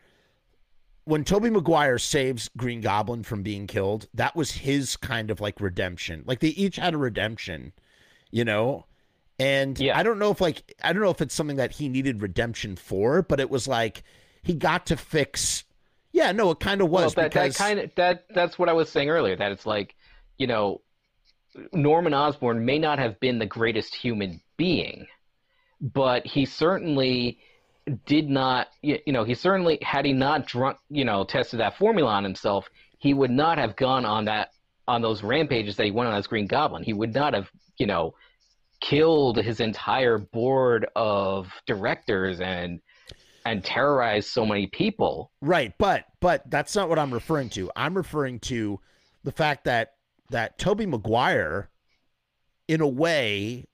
Speaker 1: when Tobey Maguire saves Green Goblin from being killed that was his kind of like redemption like they each had a redemption you know and
Speaker 2: Yeah.
Speaker 1: I don't know if like I don't know if it's something that he needed redemption for but it was like he got to fix yeah no it kind of was
Speaker 2: that, that
Speaker 1: because
Speaker 2: kind of that that's what I was saying earlier. That it's like, you know, Norman Osborn may not have been the greatest human being, but he certainly did not. You you know, he certainly had he not drunk, you know, tested that formula on himself, he would not have gone on that on those rampages that he went on as Green Goblin. He would not have, you know, killed his entire board of directors and and terrorized so many people.
Speaker 1: Right, but but that's not what I'm referring to. I'm referring to the fact that that Tobey Maguire, in a way,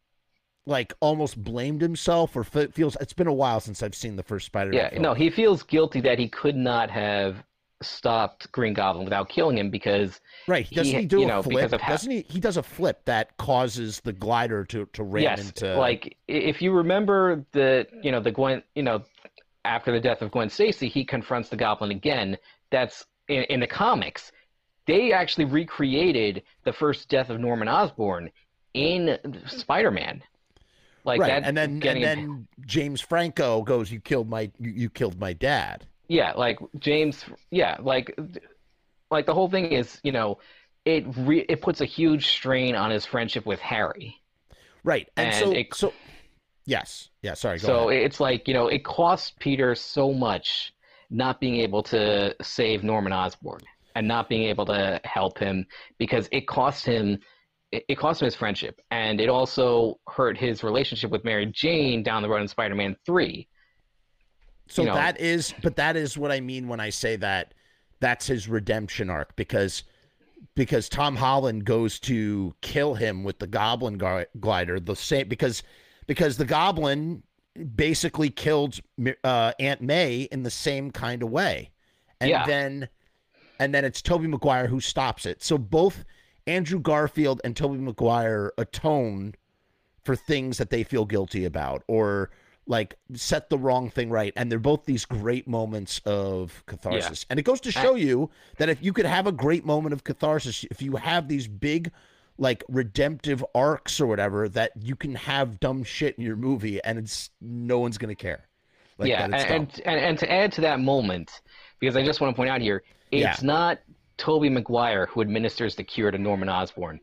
Speaker 1: like almost blamed himself or fe- feels. It's been a while since I've seen the first Spider-Man.
Speaker 2: Yeah,
Speaker 1: film.
Speaker 2: no, he feels guilty that he could not have stopped Green Goblin without killing him because
Speaker 1: right.
Speaker 2: he-
Speaker 1: Doesn't he, do
Speaker 2: you
Speaker 1: a
Speaker 2: know,
Speaker 1: flip?
Speaker 2: how-
Speaker 1: Doesn't he? He does a flip that causes the glider to to ram
Speaker 2: yes,
Speaker 1: into.
Speaker 2: like if you remember the you know the Gwen you know after the death of Gwen Stacy, he confronts the Goblin again. That's in, in the comics. They actually recreated the first death of Norman Osborn in Spider-Man. Like
Speaker 1: right,
Speaker 2: that,
Speaker 1: and then and then James Franco goes, "You killed my you, you killed my dad."
Speaker 2: yeah like james yeah like like the whole thing is you know it re- it puts a huge strain on his friendship with harry
Speaker 1: Right, and,
Speaker 2: And
Speaker 1: so
Speaker 2: it-
Speaker 1: so yes, yeah. Sorry, go
Speaker 2: so
Speaker 1: ahead.
Speaker 2: it's like you know it cost peter so much not being able to save norman osborn and not being able to help him because it cost him it it cost him his friendship and it also hurt his relationship with mary jane down the road in spider-man 3
Speaker 1: So
Speaker 2: you know-
Speaker 1: that is, but that is what I mean when I say that that's his redemption arc because because Tom Holland goes to kill him with the Goblin glider the same because because the Goblin basically killed uh, Aunt May in the same kind of way, and
Speaker 2: Yeah.
Speaker 1: then and then it's Tobey Maguire who stops it. So both Andrew Garfield and Tobey Maguire atone for things that they feel guilty about or like set the wrong thing right and they're both these great moments of catharsis and it goes to show you that if you could have a great moment of catharsis if you have these big like redemptive arcs or whatever that you can have dumb shit in your movie and it's no one's gonna care Like,
Speaker 2: yeah, and, and and to add to that moment, because I just want to point out here, it's
Speaker 1: Yeah.
Speaker 2: not Tobey Maguire who administers the cure to Norman Osborn.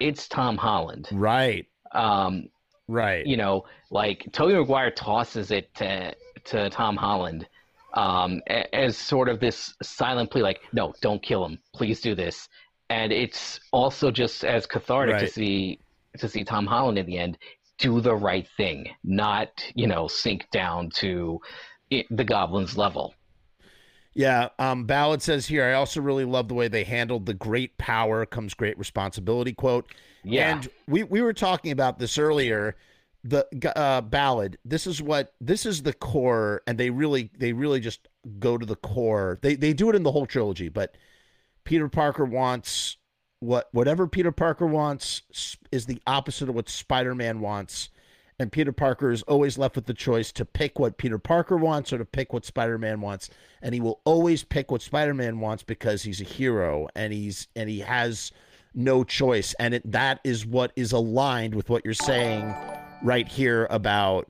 Speaker 2: It's Tom Holland.
Speaker 1: right,
Speaker 2: Um,
Speaker 1: right.
Speaker 2: you know, like Tobey Maguire tosses it to to Tom Holland um, as sort of this silent plea, like, "No, don't kill him. Please do this." And it's also just as cathartic to see to see Tom Holland in the end do the right thing, not you know sink down to the Goblin's level.
Speaker 1: Yeah, um, Ballad says here, I also really love the way they handled the great power comes great responsibility quote.
Speaker 2: Yeah,
Speaker 1: And we, we were talking about this earlier. The uh, ballad. This is what this is the core, and they really they really just go to the core. They they do it in the whole trilogy, but Peter Parker wants what whatever Peter Parker wants is the opposite of what Spider Man wants, and Peter Parker is always left with the choice to pick what Peter Parker wants or to pick what Spider Man wants, and he will always pick what Spider Man wants because he's a hero and he's and he has no choice, and it, that is what is aligned with what you're saying right here about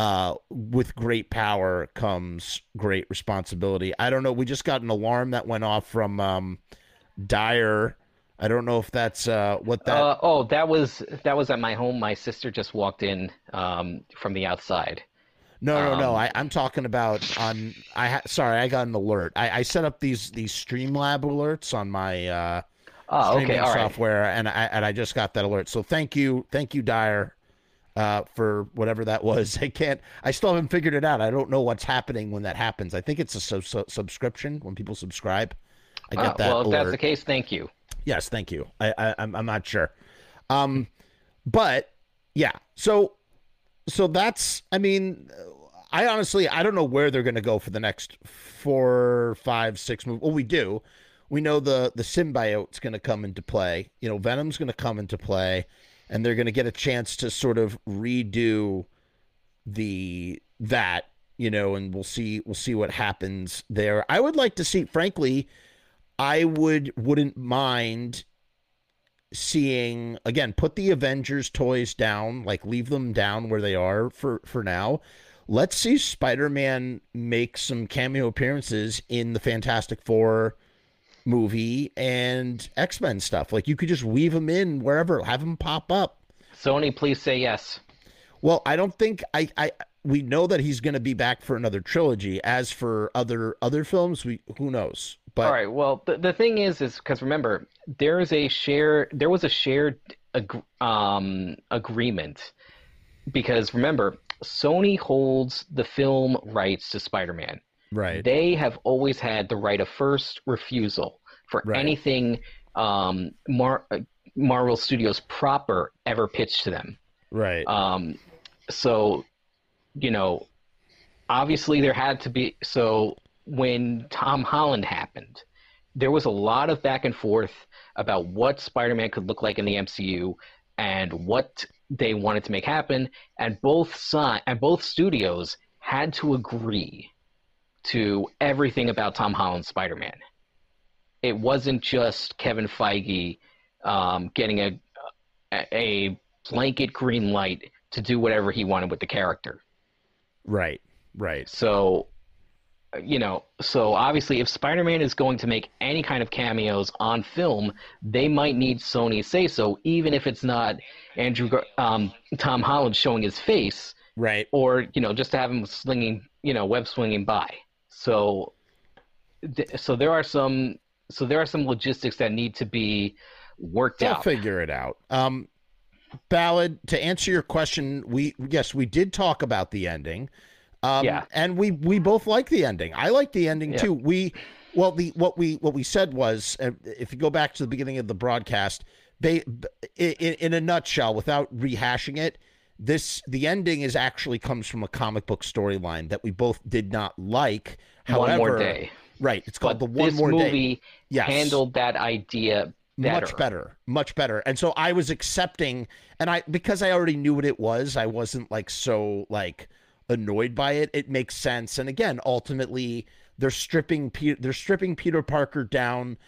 Speaker 1: uh, with great power comes great responsibility. I don't know. We just got an alarm that went off from um, Dyer. I don't know if that's uh, what that.
Speaker 2: uh, oh, that was that was at my home. My sister just walked in um, from the outside.
Speaker 1: no, no, no.
Speaker 2: um,
Speaker 1: I, I'm talking about on. I ha- sorry, I got an alert. I, I set up these these Streamlab alerts on my uh,
Speaker 2: Oh,
Speaker 1: streaming
Speaker 2: okay, all right.
Speaker 1: software, and I and I just got that alert. So thank you, thank you, Dyer, uh, for whatever that was. (laughs) I can't. I still haven't figured it out. I don't know what's happening when that happens. I think it's a sub- sub- subscription when people subscribe. I get
Speaker 2: Oh,
Speaker 1: that
Speaker 2: well, if
Speaker 1: alert.
Speaker 2: that's the case, thank you.
Speaker 1: Yes, thank you. I, I I'm I'm not sure. Um, but yeah. So so that's. I mean, I honestly I don't know where they're going to go for the next four, five, six move. Well, we do. We know the the symbiote's going to come into play. You know, Venom's going to come into play, and they're going to get a chance to sort of redo the that you know and we'll see we'll see what happens there. I would like to see frankly i would wouldn't mind seeing again put the avengers toys down like leave them down where they are for for now. Let's see spider-man make some cameo appearances in the fantastic four movie and x-men stuff like you could just weave them in wherever have them pop up
Speaker 2: Sony, please say yes.
Speaker 1: well, I don't think I I we know that he's going to be back for another trilogy. As for other other films, we who knows. But
Speaker 2: All right. Well, the, the thing is, is because remember, there is a share. There was a shared ag- um, agreement because remember, Sony holds the film rights to Spider-Man.
Speaker 1: Right,
Speaker 2: They have always had the right of first refusal for
Speaker 1: Right.
Speaker 2: anything um, Mar- Marvel Studios proper ever pitched to them.
Speaker 1: right,
Speaker 2: Um, so, you know, obviously there had to be. So when Tom Holland happened, there was a lot of back and forth about what Spider-Man could look like in the MCU and what they wanted to make happen, and both si- and both studios had to agree to everything about Tom Holland's Spider-Man. It wasn't just Kevin Feige um, getting a a blanket green light to do whatever he wanted with the character.
Speaker 1: right, right.
Speaker 2: So, you know, so obviously, if Spider Man is going to make any kind of cameos on film, they might need Sony say so, even if it's not Andrew, um, Tom Holland showing his face,
Speaker 1: Right.
Speaker 2: or you know, just to have him slinging, you know, web swinging by. So, th- so there are some, so there are some logistics that need to be worked
Speaker 1: They'll
Speaker 2: out.
Speaker 1: figure it out. Um, Ballad. To answer your question, we yes we did talk about the ending. Um,
Speaker 2: Yeah.
Speaker 1: and we we both like the ending. I like the ending
Speaker 2: Yeah.
Speaker 1: too. We well the what we what we said was uh, if you go back to the beginning of the broadcast, they in, in a nutshell, without rehashing it, this the ending is actually comes from a comic book storyline that we both did not like. However,
Speaker 2: One more day.
Speaker 1: right? It's called
Speaker 2: But
Speaker 1: the one more day.
Speaker 2: movie
Speaker 1: Yes.
Speaker 2: handled that idea better.
Speaker 1: much better much better and so i was accepting and i because i already knew what it was i wasn't like so like annoyed by it it makes sense and again ultimately they're stripping Pe- they're stripping peter parker down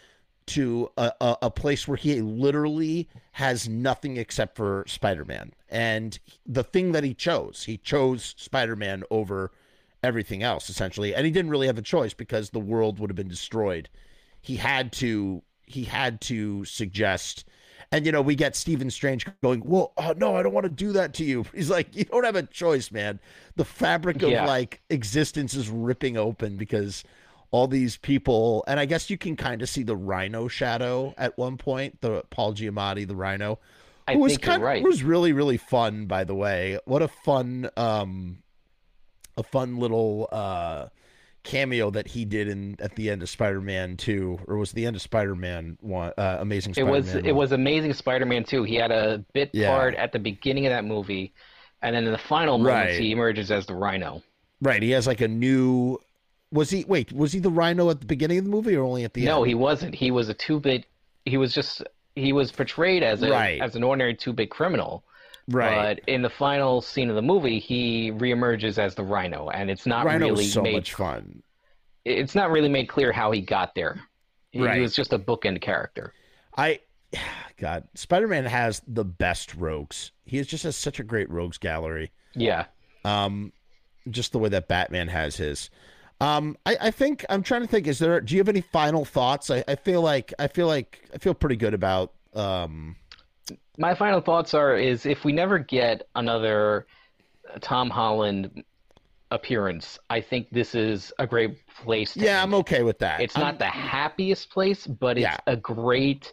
Speaker 1: to a, a, a place where he literally has nothing except for spider-man and the thing that he chose he chose spider-man over everything else essentially, and he didn't really have a choice because the world would have been destroyed. He had to he had to suggest and you know we get Stephen Strange going, "Well, oh, no, I don't want to do that to you." (laughs) He's like, "You don't have a choice, man. The fabric of
Speaker 2: Yeah.
Speaker 1: like existence is ripping open because all these people, and I guess you can kind of see the Rhino shadow at one point. The Paul Giamatti, the Rhino,
Speaker 2: I
Speaker 1: who was
Speaker 2: think you're
Speaker 1: kind of
Speaker 2: right.
Speaker 1: was really really fun. By the way, what a fun um, a fun little uh cameo that he did in at the end of Spider-Man 2 or was the end of Spider-Man 1 uh, Amazing
Speaker 2: It
Speaker 1: Spider-Man
Speaker 2: was it was Amazing Spider-Man 2. He had a bit
Speaker 1: Yeah.
Speaker 2: part at the beginning of that movie, and then in the final moments
Speaker 1: Right.
Speaker 2: he emerges as the Rhino.
Speaker 1: right he has like a new was he wait was he the rhino at the beginning of the movie or only at the
Speaker 2: no,
Speaker 1: end No,
Speaker 2: he wasn't. He was a two-bit. He was just he was portrayed as a
Speaker 1: Right.
Speaker 2: as an ordinary two-bit criminal.
Speaker 1: right
Speaker 2: But in the final scene of the movie, he reemerges as the Rhino, and it's not
Speaker 1: Rhino
Speaker 2: really
Speaker 1: so
Speaker 2: made.
Speaker 1: much fun
Speaker 2: It's not really made clear how he got there. He, he was just a bookend character.
Speaker 1: I (sighs) God Spider-Man has the best rogues he just has such a great rogues gallery
Speaker 2: Yeah.
Speaker 1: um just the way that Batman has his. Um, I, I think I'm trying to think. Is there? Do you have any final thoughts? I, I feel like I feel like I feel pretty good about. Um,
Speaker 2: My final thoughts are: is if we never get another Tom Holland appearance, I think this is a great place. To
Speaker 1: yeah,
Speaker 2: end.
Speaker 1: I'm okay with that.
Speaker 2: It's
Speaker 1: I'm-
Speaker 2: not the happiest place, but it's
Speaker 1: Yeah.
Speaker 2: a great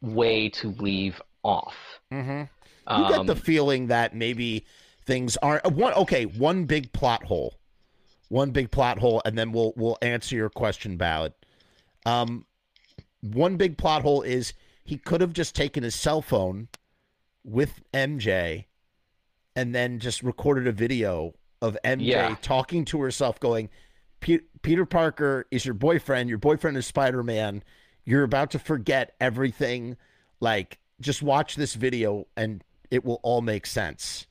Speaker 2: way to leave off.
Speaker 1: Mhm. You get
Speaker 2: Um,
Speaker 1: the feeling that maybe things aren't one. Okay, one big plot hole, one big plot hole, and then we'll we'll answer your question, Ballad. Um, one big plot hole is he could have just taken his cell phone with MJ, and then just recorded a video of MJ
Speaker 2: Yeah.
Speaker 1: talking to herself, going, "Peter Parker is your boyfriend. Your boyfriend is Spider Man. You're about to forget everything. Like, just watch this video, and it will all make sense."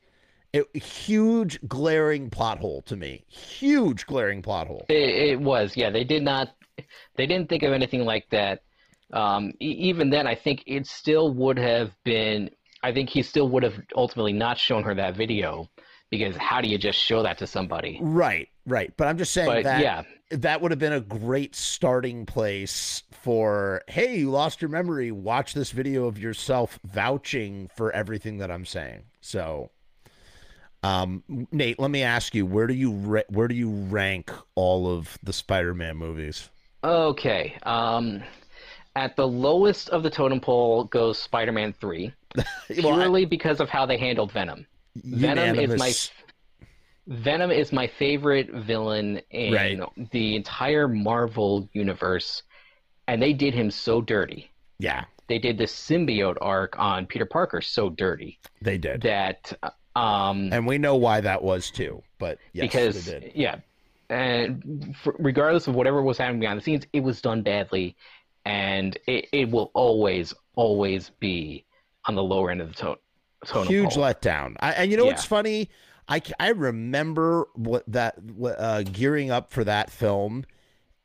Speaker 1: It, huge glaring plot hole to me. Huge glaring plot hole.
Speaker 2: It, it was, yeah. They did not, they didn't think of anything like that. Um, e- even then, I think it still would have been. I think he still would have ultimately not shown her that video because how do you just show that to somebody?
Speaker 1: Right, right. But I'm just saying
Speaker 2: But
Speaker 1: that
Speaker 2: yeah,
Speaker 1: that would have been a great starting place for hey, you lost your memory. Watch this video of yourself vouching for everything that I'm saying. So, um, Nate, let me ask you, where do you ra- where do you rank all of the Spider-Man movies?
Speaker 2: okay. Um, at the lowest of the totem pole goes Spider-Man Three, (laughs)
Speaker 1: Well,
Speaker 2: purely because of how they handled Venom. Venom is my Venom is my favorite villain in
Speaker 1: Right.
Speaker 2: the entire Marvel universe, and they did him so dirty.
Speaker 1: yeah,
Speaker 2: They did the symbiote arc on Peter Parker so dirty
Speaker 1: they did,
Speaker 2: that, um,
Speaker 1: and we know why that was too. But yes,
Speaker 2: because
Speaker 1: they did.
Speaker 2: yeah, and f regardless of whatever was happening behind the scenes, it was done badly, and it, it will always, always be on the lower end of the tone. totem
Speaker 1: huge letdown. I, and you know
Speaker 2: Yeah.
Speaker 1: what's funny? I, I remember what that uh, gearing up for that film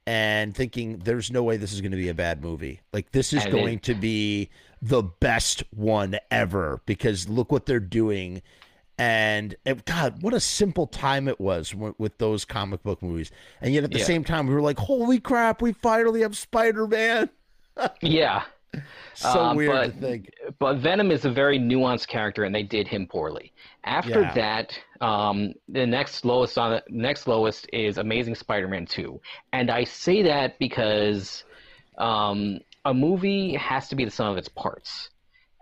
Speaker 1: and thinking there's no way this is going to be a bad movie. Like this is
Speaker 2: And
Speaker 1: going
Speaker 2: it-
Speaker 1: to be the best one ever because look what they're doing. And, and God, what a simple time it was with, with those comic book movies. And yet at the
Speaker 2: Yeah.
Speaker 1: same time, we were like, holy crap, we finally have Spider Man. (laughs)
Speaker 2: Yeah,
Speaker 1: So
Speaker 2: Um,
Speaker 1: weird
Speaker 2: but-
Speaker 1: to think.
Speaker 2: but Venom is a very nuanced character, and they did him poorly. After
Speaker 1: Yeah.
Speaker 2: that, um, the next lowest on the next lowest is Amazing Spider-Man Two, and I say that because um, a movie has to be the sum of its parts.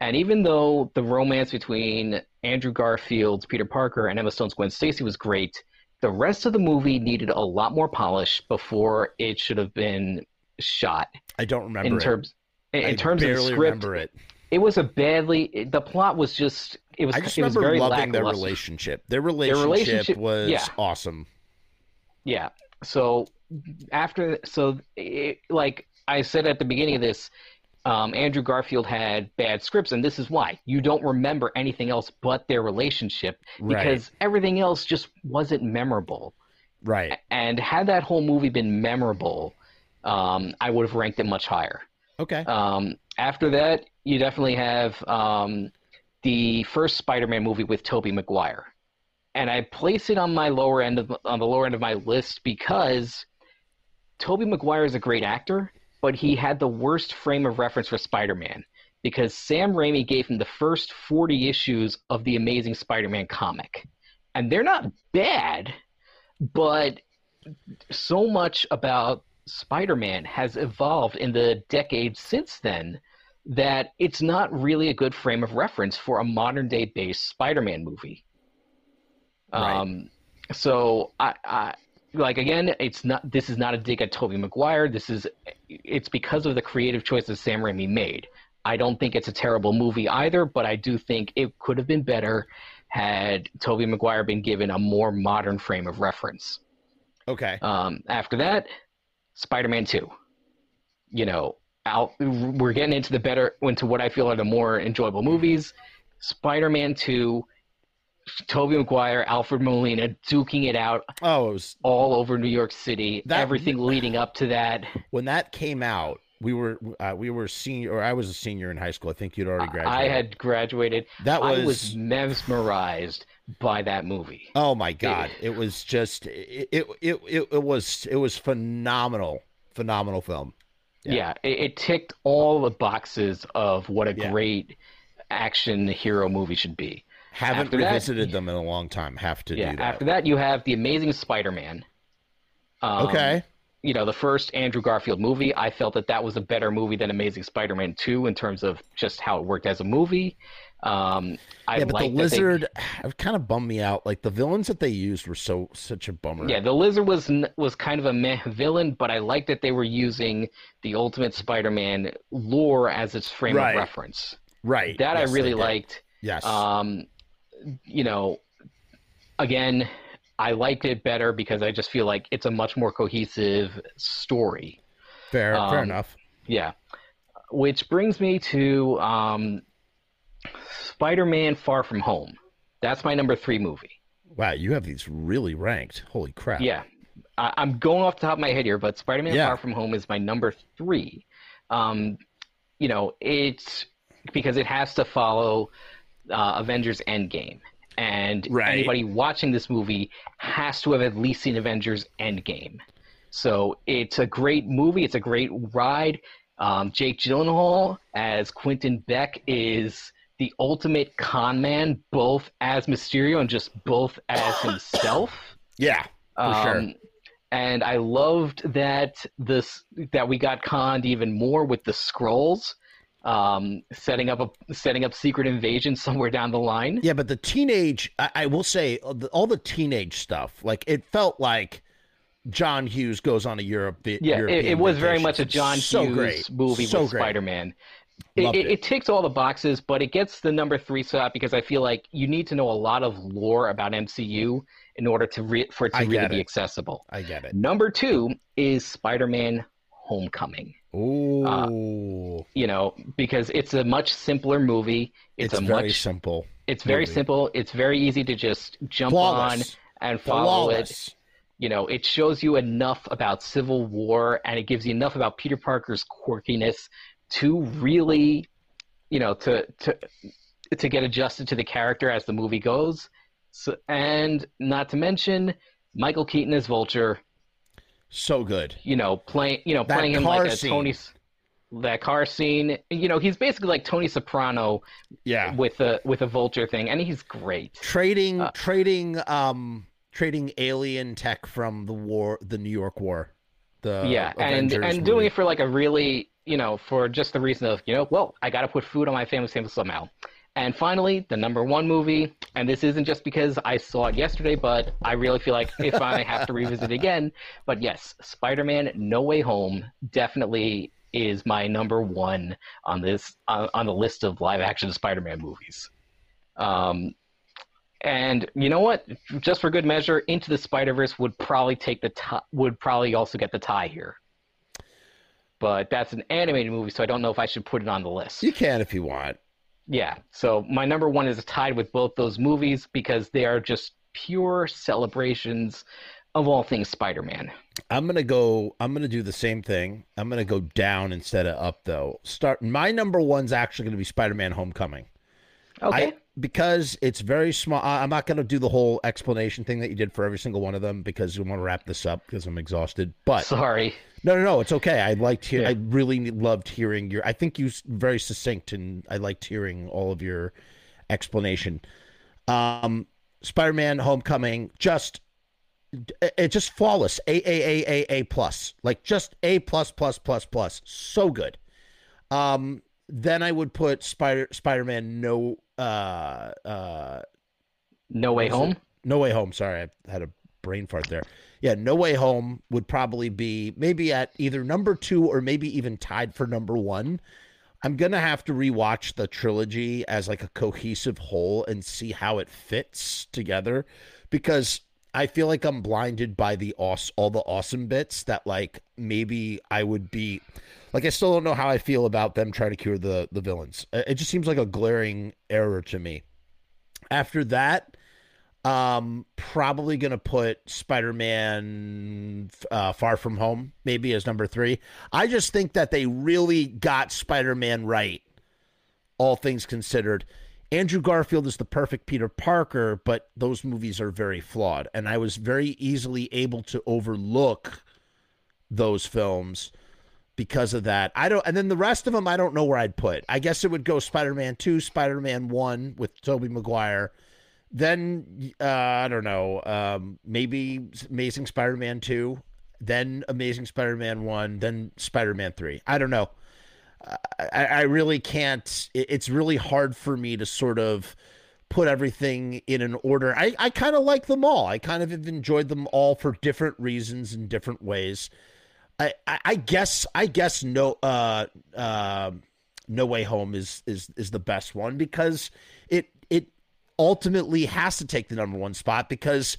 Speaker 2: And even though the romance between Andrew Garfield's Peter Parker and Emma Stone's Gwen Stacy was great, the rest of the movie needed a lot more polish before it should have been shot.
Speaker 1: I don't remember
Speaker 2: In
Speaker 1: it.
Speaker 2: terms, in,
Speaker 1: I
Speaker 2: terms of script,
Speaker 1: remember it.
Speaker 2: it was a badly. the plot was just. It was.
Speaker 1: I just
Speaker 2: it was
Speaker 1: remember
Speaker 2: very
Speaker 1: loving their relationship. Their relationship, their
Speaker 2: relationship-
Speaker 1: was
Speaker 2: yeah.
Speaker 1: awesome.
Speaker 2: Yeah. So after, so it, like I said at the beginning of this, um, Andrew Garfield had bad scripts, and this is why you don't remember anything else but their relationship because everything else just wasn't memorable.
Speaker 1: Right.
Speaker 2: And had that whole movie been memorable, um, I would have ranked it much higher.
Speaker 1: Okay.
Speaker 2: Um, after that, you definitely have um, the first Spider-Man movie with Tobey Maguire, and I place it on my lower end of on the lower end of my list because Tobey Maguire is a great actor, but he had the worst frame of reference for Spider-Man because Sam Raimi gave him the first 40 issues of the Amazing Spider-Man comic. And they're not bad, but so much about Spider-Man has evolved in the decades since then that it's not really a good frame of reference for a modern day based Spider-Man movie.
Speaker 1: Right.
Speaker 2: Um, so I, I like again, it's not. This is not a dig at Tobey Maguire. This is. It's because of the creative choices Sam Raimi made. I don't think it's a terrible movie either, but I do think it could have been better had Tobey Maguire been given a more modern frame of reference.
Speaker 1: Okay.
Speaker 2: Um, after that, Spider-Man Two. You know, out, we're getting into the better into what I feel are the more enjoyable movies. Spider-Man Two, Tobey Maguire, Alfred Molina duking it out
Speaker 1: Oh, it was
Speaker 2: all over New York City.
Speaker 1: That-
Speaker 2: everything leading up to that.
Speaker 1: when that came out. We were uh, we were senior, or I was a senior in high school. I think you'd already graduated.
Speaker 2: I had graduated.
Speaker 1: that was,
Speaker 2: I was mesmerized by that movie.
Speaker 1: oh my god! It was just it it, it it it was it was phenomenal, phenomenal film. Yeah.
Speaker 2: Yeah, it, it ticked all the boxes of what a
Speaker 1: Yeah.
Speaker 2: great action hero movie should be.
Speaker 1: Haven't
Speaker 2: After that-
Speaker 1: revisited them in a long time. Have to
Speaker 2: yeah.
Speaker 1: do that.
Speaker 2: After that, you have the Amazing Spider-Man. Um,
Speaker 1: okay.
Speaker 2: You know, the first Andrew Garfield movie. I felt that that was a better movie than Amazing Spider-Man 2 in terms of just how it worked as a movie. Um, I
Speaker 1: yeah, but the
Speaker 2: that they-
Speaker 1: lizard it kind of bummed me out. Like the villains that they used were so such a bummer.
Speaker 2: Yeah, the lizard was was kind of a meh villain, but I like that they were using the Ultimate Spider-Man lore as its frame
Speaker 1: Right.
Speaker 2: of reference.
Speaker 1: right.
Speaker 2: That
Speaker 1: Yes,
Speaker 2: I really liked.
Speaker 1: Yes.
Speaker 2: Um, you know, again, I liked it better because I just feel like it's a much more cohesive story.
Speaker 1: fair. fair
Speaker 2: um,
Speaker 1: enough.
Speaker 2: Yeah. Which brings me to um, Spider-Man: Far From Home. That's my number three movie.
Speaker 1: Wow, you have these really ranked. Holy crap.
Speaker 2: Yeah, I, I'm going off the top of my head here, but Spider-Man:
Speaker 1: Yeah.
Speaker 2: Far From Home is my number three. Um, you know, it's because it has to follow uh, Avengers: Endgame, and
Speaker 1: Right.
Speaker 2: anybody watching this movie has to have at least seen Avengers: Endgame. So it's a great movie. It's a great ride. Um, Jake Gyllenhaal as Quentin Beck is the ultimate con man, both as Mysterio and just both as himself. (laughs)
Speaker 1: Yeah. For sure.
Speaker 2: Um, And I loved that this that we got conned even more with the scrolls, um, setting up a setting up secret invasion somewhere down the line.
Speaker 1: Yeah, but the teenage, I, I will say, uh, all the teenage stuff, like it felt like John Hughes goes on a Europe.
Speaker 2: Yeah, it,
Speaker 1: European
Speaker 2: it was very much a John
Speaker 1: so
Speaker 2: Hughes
Speaker 1: great.
Speaker 2: movie
Speaker 1: so
Speaker 2: with. Spider-Man. It,
Speaker 1: Loved
Speaker 2: it,
Speaker 1: it.
Speaker 2: it ticks all the boxes, but it gets the number three slot because I feel like you need to know a lot of lore about MCU in order to re- for it to
Speaker 1: I
Speaker 2: really be accessible.
Speaker 1: I get it.
Speaker 2: Number two is Spider-Man: Homecoming.
Speaker 1: Uh, Ooh,
Speaker 2: You know, because it's a much simpler movie. It's,
Speaker 1: it's,
Speaker 2: a
Speaker 1: very
Speaker 2: much
Speaker 1: simple.
Speaker 2: It's very
Speaker 1: movie.
Speaker 2: simple. It's very easy to just jump
Speaker 1: Flawless.
Speaker 2: on and follow it. You know, it shows you enough about Civil War and it gives you enough about Peter Parker's quirkiness to really, you know, to to to get adjusted to the character as the movie goes. So, and not to mention Michael Keaton as Vulture.
Speaker 1: So good.
Speaker 2: You know, playing you know
Speaker 1: That
Speaker 2: playing him like a
Speaker 1: scene.
Speaker 2: Tony. That car scene, you know, he's basically like Tony Soprano
Speaker 1: Yeah.
Speaker 2: with a with a vulture thing, and he's great.
Speaker 1: Trading,
Speaker 2: Uh,
Speaker 1: trading, um, trading alien tech from the war, the New York War. The
Speaker 2: yeah, and
Speaker 1: Avengers
Speaker 2: and doing
Speaker 1: movie.
Speaker 2: it for like a really, you know, for just the reason of, you know, well, I got to put food on my family's table somehow. And finally, the number one movie, and this isn't just because I saw it yesterday, but I really feel like if I have to revisit it again, but yes, Spider-Man: No Way Home definitely is my number one on this on, on the list of live-action Spider-Man movies. Um, and you know what? Just for good measure, Into the Spider Verse would probably take the tie, would probably also get the tie here. But that's an animated movie, so I don't know if I should put it on the list.
Speaker 1: You can if you want.
Speaker 2: Yeah. So my number one is tied with both those movies because they are just pure celebrations of all things Spider-Man.
Speaker 1: I'm gonna go. I'm gonna do the same thing. I'm gonna go down instead of up, though. Start. My number one's actually gonna be Spider-Man: Homecoming.
Speaker 2: Okay.
Speaker 1: I because it's very small. I'm not going to do the whole explanation thing that you did for every single one of them because we want to wrap this up because I'm exhausted. But
Speaker 2: sorry,
Speaker 1: no, no, no, it's okay. I liked hear. Yeah. I really loved hearing your. I think you very succinct, and I liked hearing all of your explanation. Um, Spider-Man: Homecoming, just it just flawless. A A A A A plus, like just A plus plus plus plus. So good. Um, then I would put Spider Spider-Man No uh uh
Speaker 2: No Way Home. It?
Speaker 1: No Way Home. Sorry, I had a brain fart there. Yeah, No Way Home would probably be maybe at either number two or maybe even tied for number one. I'm gonna have to rewatch the trilogy as like a cohesive whole and see how it fits together because I feel like I'm blinded by the all the awesome bits that like maybe I would be like I still don't know how I feel about them trying to cure the the villains. It just seems like a glaring error to me. After that, um, probably gonna put Spider-Man uh, Far From Home maybe as number three. I just think that they really got Spider-Man right, all things considered. Andrew Garfield is the perfect Peter Parker, but those movies are very flawed, and I was very easily able to overlook those films because of that. I don't, and then the rest of them, I don't know where I'd put. I guess it would go Spider Man 2, Spider Man 1 with Tobey Maguire. Then, uh, I don't know, um, maybe Amazing Spider Man 2, then Amazing Spider Man 1, then Spider Man 3. I don't know. I, I really can't, it's really hard for me to sort of put everything in an order. I, I kind of like them all. I kind of have enjoyed them all for different reasons in different ways. I, I guess I guess no uh, uh, no way home is is is the best one because it it ultimately has to take the number one spot because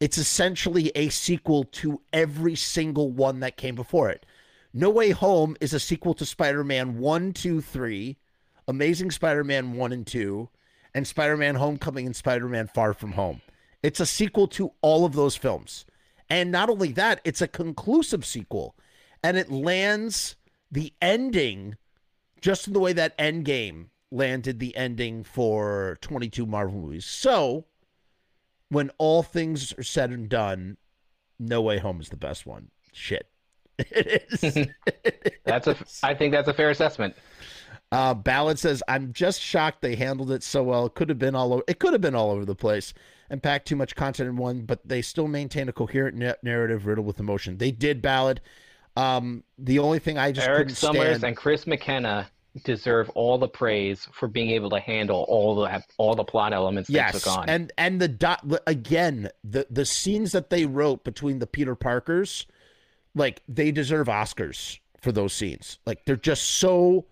Speaker 1: it's essentially a sequel to every single one that came before it. No Way Home is a sequel to Spider Man 1, 2, 3, Amazing Spider Man 1 and 2, and Spider Man Homecoming and Spider Man Far From Home. It's a sequel to all of those films. And not only that, it's a conclusive sequel. And it lands the ending just in the way that Endgame landed the ending for 22 Marvel movies. So, when all things are said and done, No Way Home is the best one. Shit. (laughs) It is. (laughs)
Speaker 2: that's a. I think that's a fair assessment.
Speaker 1: Uh, Ballad says, "I'm just shocked they handled it so well. It could have been all over. It could have been all over the place and packed too much content in one, but they still maintain a coherent na- narrative riddled with emotion. They did Ballad. Um, the only thing I just
Speaker 2: Erik Sommers
Speaker 1: stand...
Speaker 2: and Chris McKenna deserve all the praise for being able to handle all the all the plot elements they
Speaker 1: yes,
Speaker 2: took on.
Speaker 1: and and the dot again the the scenes that they wrote between the Peter Parkers, like they deserve Oscars for those scenes. Like they're just so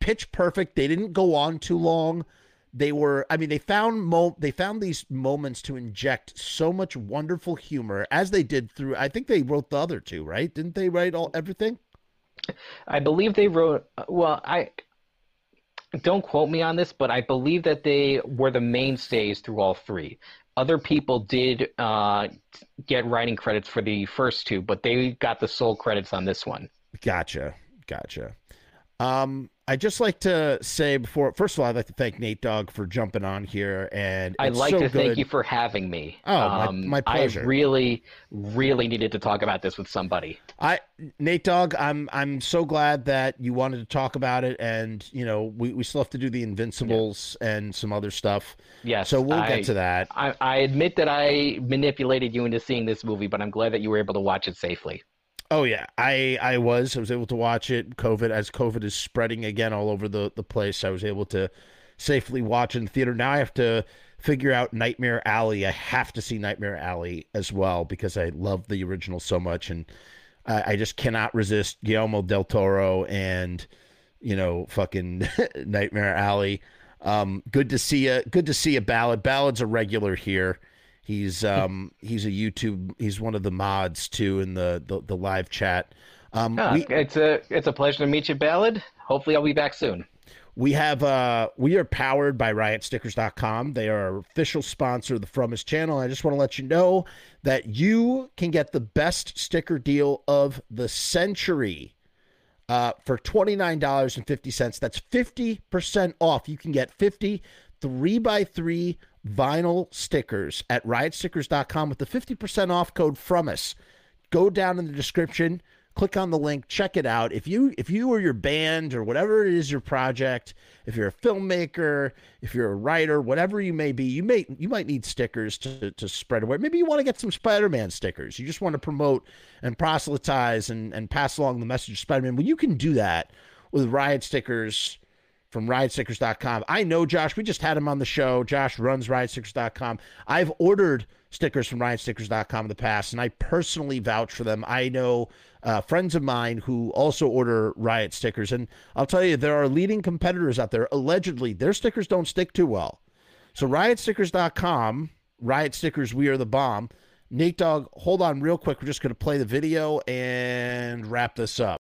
Speaker 1: pitch perfect. They didn't go on too long they were i mean they found mo they found these moments to inject so much wonderful humor as they did through i think they wrote the other two right didn't they write all everything
Speaker 2: i believe they wrote well i don't quote me on this but i believe that they were the mainstays through all three. Other people did uh, get writing credits for the first two but they got the sole credits on this one.
Speaker 1: Gotcha. Gotcha um I just like to say before, first of all, I'd like to thank Nate Dogg for jumping on here, and
Speaker 2: I'd like
Speaker 1: so
Speaker 2: to
Speaker 1: good.
Speaker 2: thank you for having me.
Speaker 1: Oh, um, my, my, pleasure.
Speaker 2: I really, really needed to talk about this with somebody.
Speaker 1: I, Nate Dogg, I'm I'm so glad that you wanted to talk about it, and you know, we, we still have to do the Invincibles yeah. and some other stuff.
Speaker 2: Yes,
Speaker 1: so we'll
Speaker 2: I,
Speaker 1: get to that.
Speaker 2: I, I admit that I manipulated you into seeing this movie, but I'm glad that you were able to watch it safely.
Speaker 1: Oh yeah, I I was I was able to watch it. COVID as COVID is spreading again all over the the place. I was able to safely watch in the theater. Now I have to figure out Nightmare Alley. I have to see Nightmare Alley as well because I love the original so much, and I, I just cannot resist Guillermo del Toro and you know fucking (laughs) Nightmare Alley. Um, good to see you. Good to see a ballad. Ballad's a regular here. He's um he's a YouTube. He's one of the mods too in the the, the live chat. Um,
Speaker 2: we, it's a it's a pleasure to meet you, Ballad. Hopefully, I'll be back soon.
Speaker 1: We have uh we are powered by riotstickers.com. They are our official sponsor of the Frumess channel. I just want to let you know that you can get the best sticker deal of the century. Uh, for $29.50. That's 50% off. You can get 50 three by three vinyl stickers at riotstickers.com with the 50% off code from us. Go down in the description, click on the link, check it out. If you if you or your band or whatever it is your project, if you're a filmmaker, if you're a writer, whatever you may be, you may you might need stickers to, to spread away. Maybe you want to get some Spider-Man stickers. You just want to promote and proselytize and, and pass along the message of Spider-Man. Well, you can do that with Riot Stickers from riotstickers.com. I know Josh, we just had him on the show. Josh runs riotstickers.com. I've ordered stickers from riotstickers.com in the past, and I personally vouch for them. I know uh, friends of mine who also order Riot stickers, and I'll tell you, there are leading competitors out there. Allegedly, their stickers don't stick too well. So riotstickers.com, Riot Stickers, we are the bomb. Nate Dogg, hold on real quick. We're just going to play the video and wrap this up.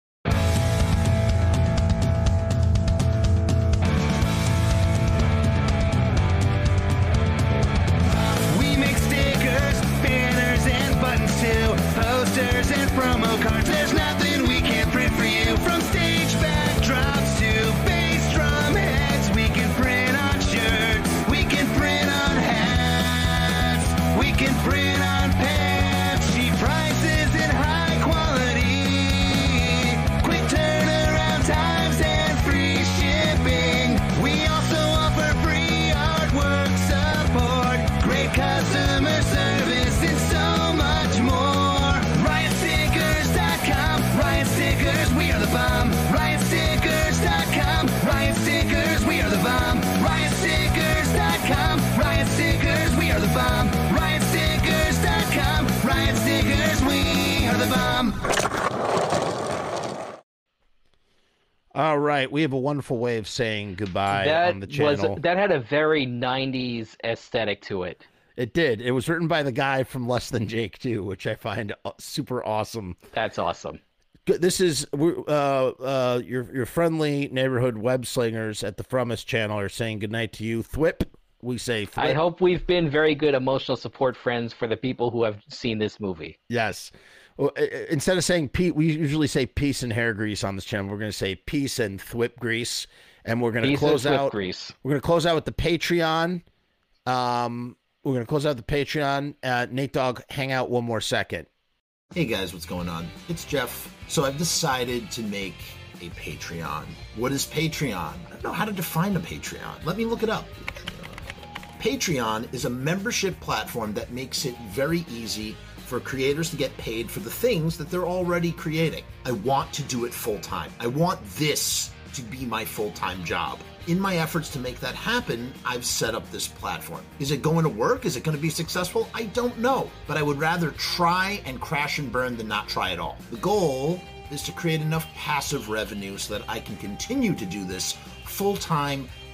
Speaker 1: All right, we have a wonderful way of saying goodbye
Speaker 2: that
Speaker 1: on the
Speaker 2: was
Speaker 1: channel.
Speaker 2: that had a very '90s aesthetic to it.
Speaker 1: It did. It was written by the guy from Less Than Jake too, which I find uh, super awesome.
Speaker 2: That's awesome.
Speaker 1: This is uh, uh, your your friendly neighborhood web slingers at the Frumess channel are saying goodnight to you. Thwip, we say. Thwip.
Speaker 2: I hope we've been very good emotional support friends for the people who have seen this movie.
Speaker 1: Yes. Well, i- i- Instead of saying Pete, we usually say peace and hair grease on this channel. We're going to say peace and thwip grease, and we're going to
Speaker 2: Peace and
Speaker 1: close out.
Speaker 2: Grease.
Speaker 1: We're going to close out with the Patreon. Um, we're going to close out the Patreon. Uh, Nate Dogg, hang out one more second.
Speaker 3: Hey guys, what's going on? It's Jeff. So I've decided to make a Patreon. What is Patreon? I don't know how to define a Patreon. Let me look it up. Patreon is a membership platform that makes it very easy for creators to get paid for the things that they're already creating. I want to do it full time. I want this to be my full time job. In my efforts to make that happen, I've set up this platform. Is it going to work? Is it going to be successful? I don't know, but I would rather try and crash and burn than not try at all. The goal is to create enough passive revenue so that I can continue to do this full time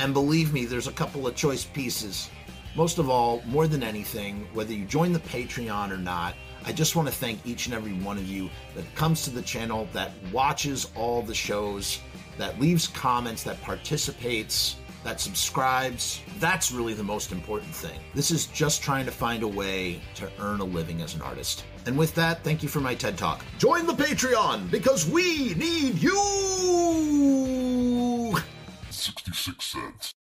Speaker 3: And believe me, there's a couple of choice pieces. Most of all, more than anything, whether you join the Patreon or not, I just want to thank each and every one of you that comes to the channel, that watches all the shows, that leaves comments, that participates.
Speaker 1: that subscribes. That's really the most important thing. This is just trying to find a way to earn a living as an artist. And with that, thank you for my TED Talk. Join the Patreon because we need you!
Speaker 4: 66 cents.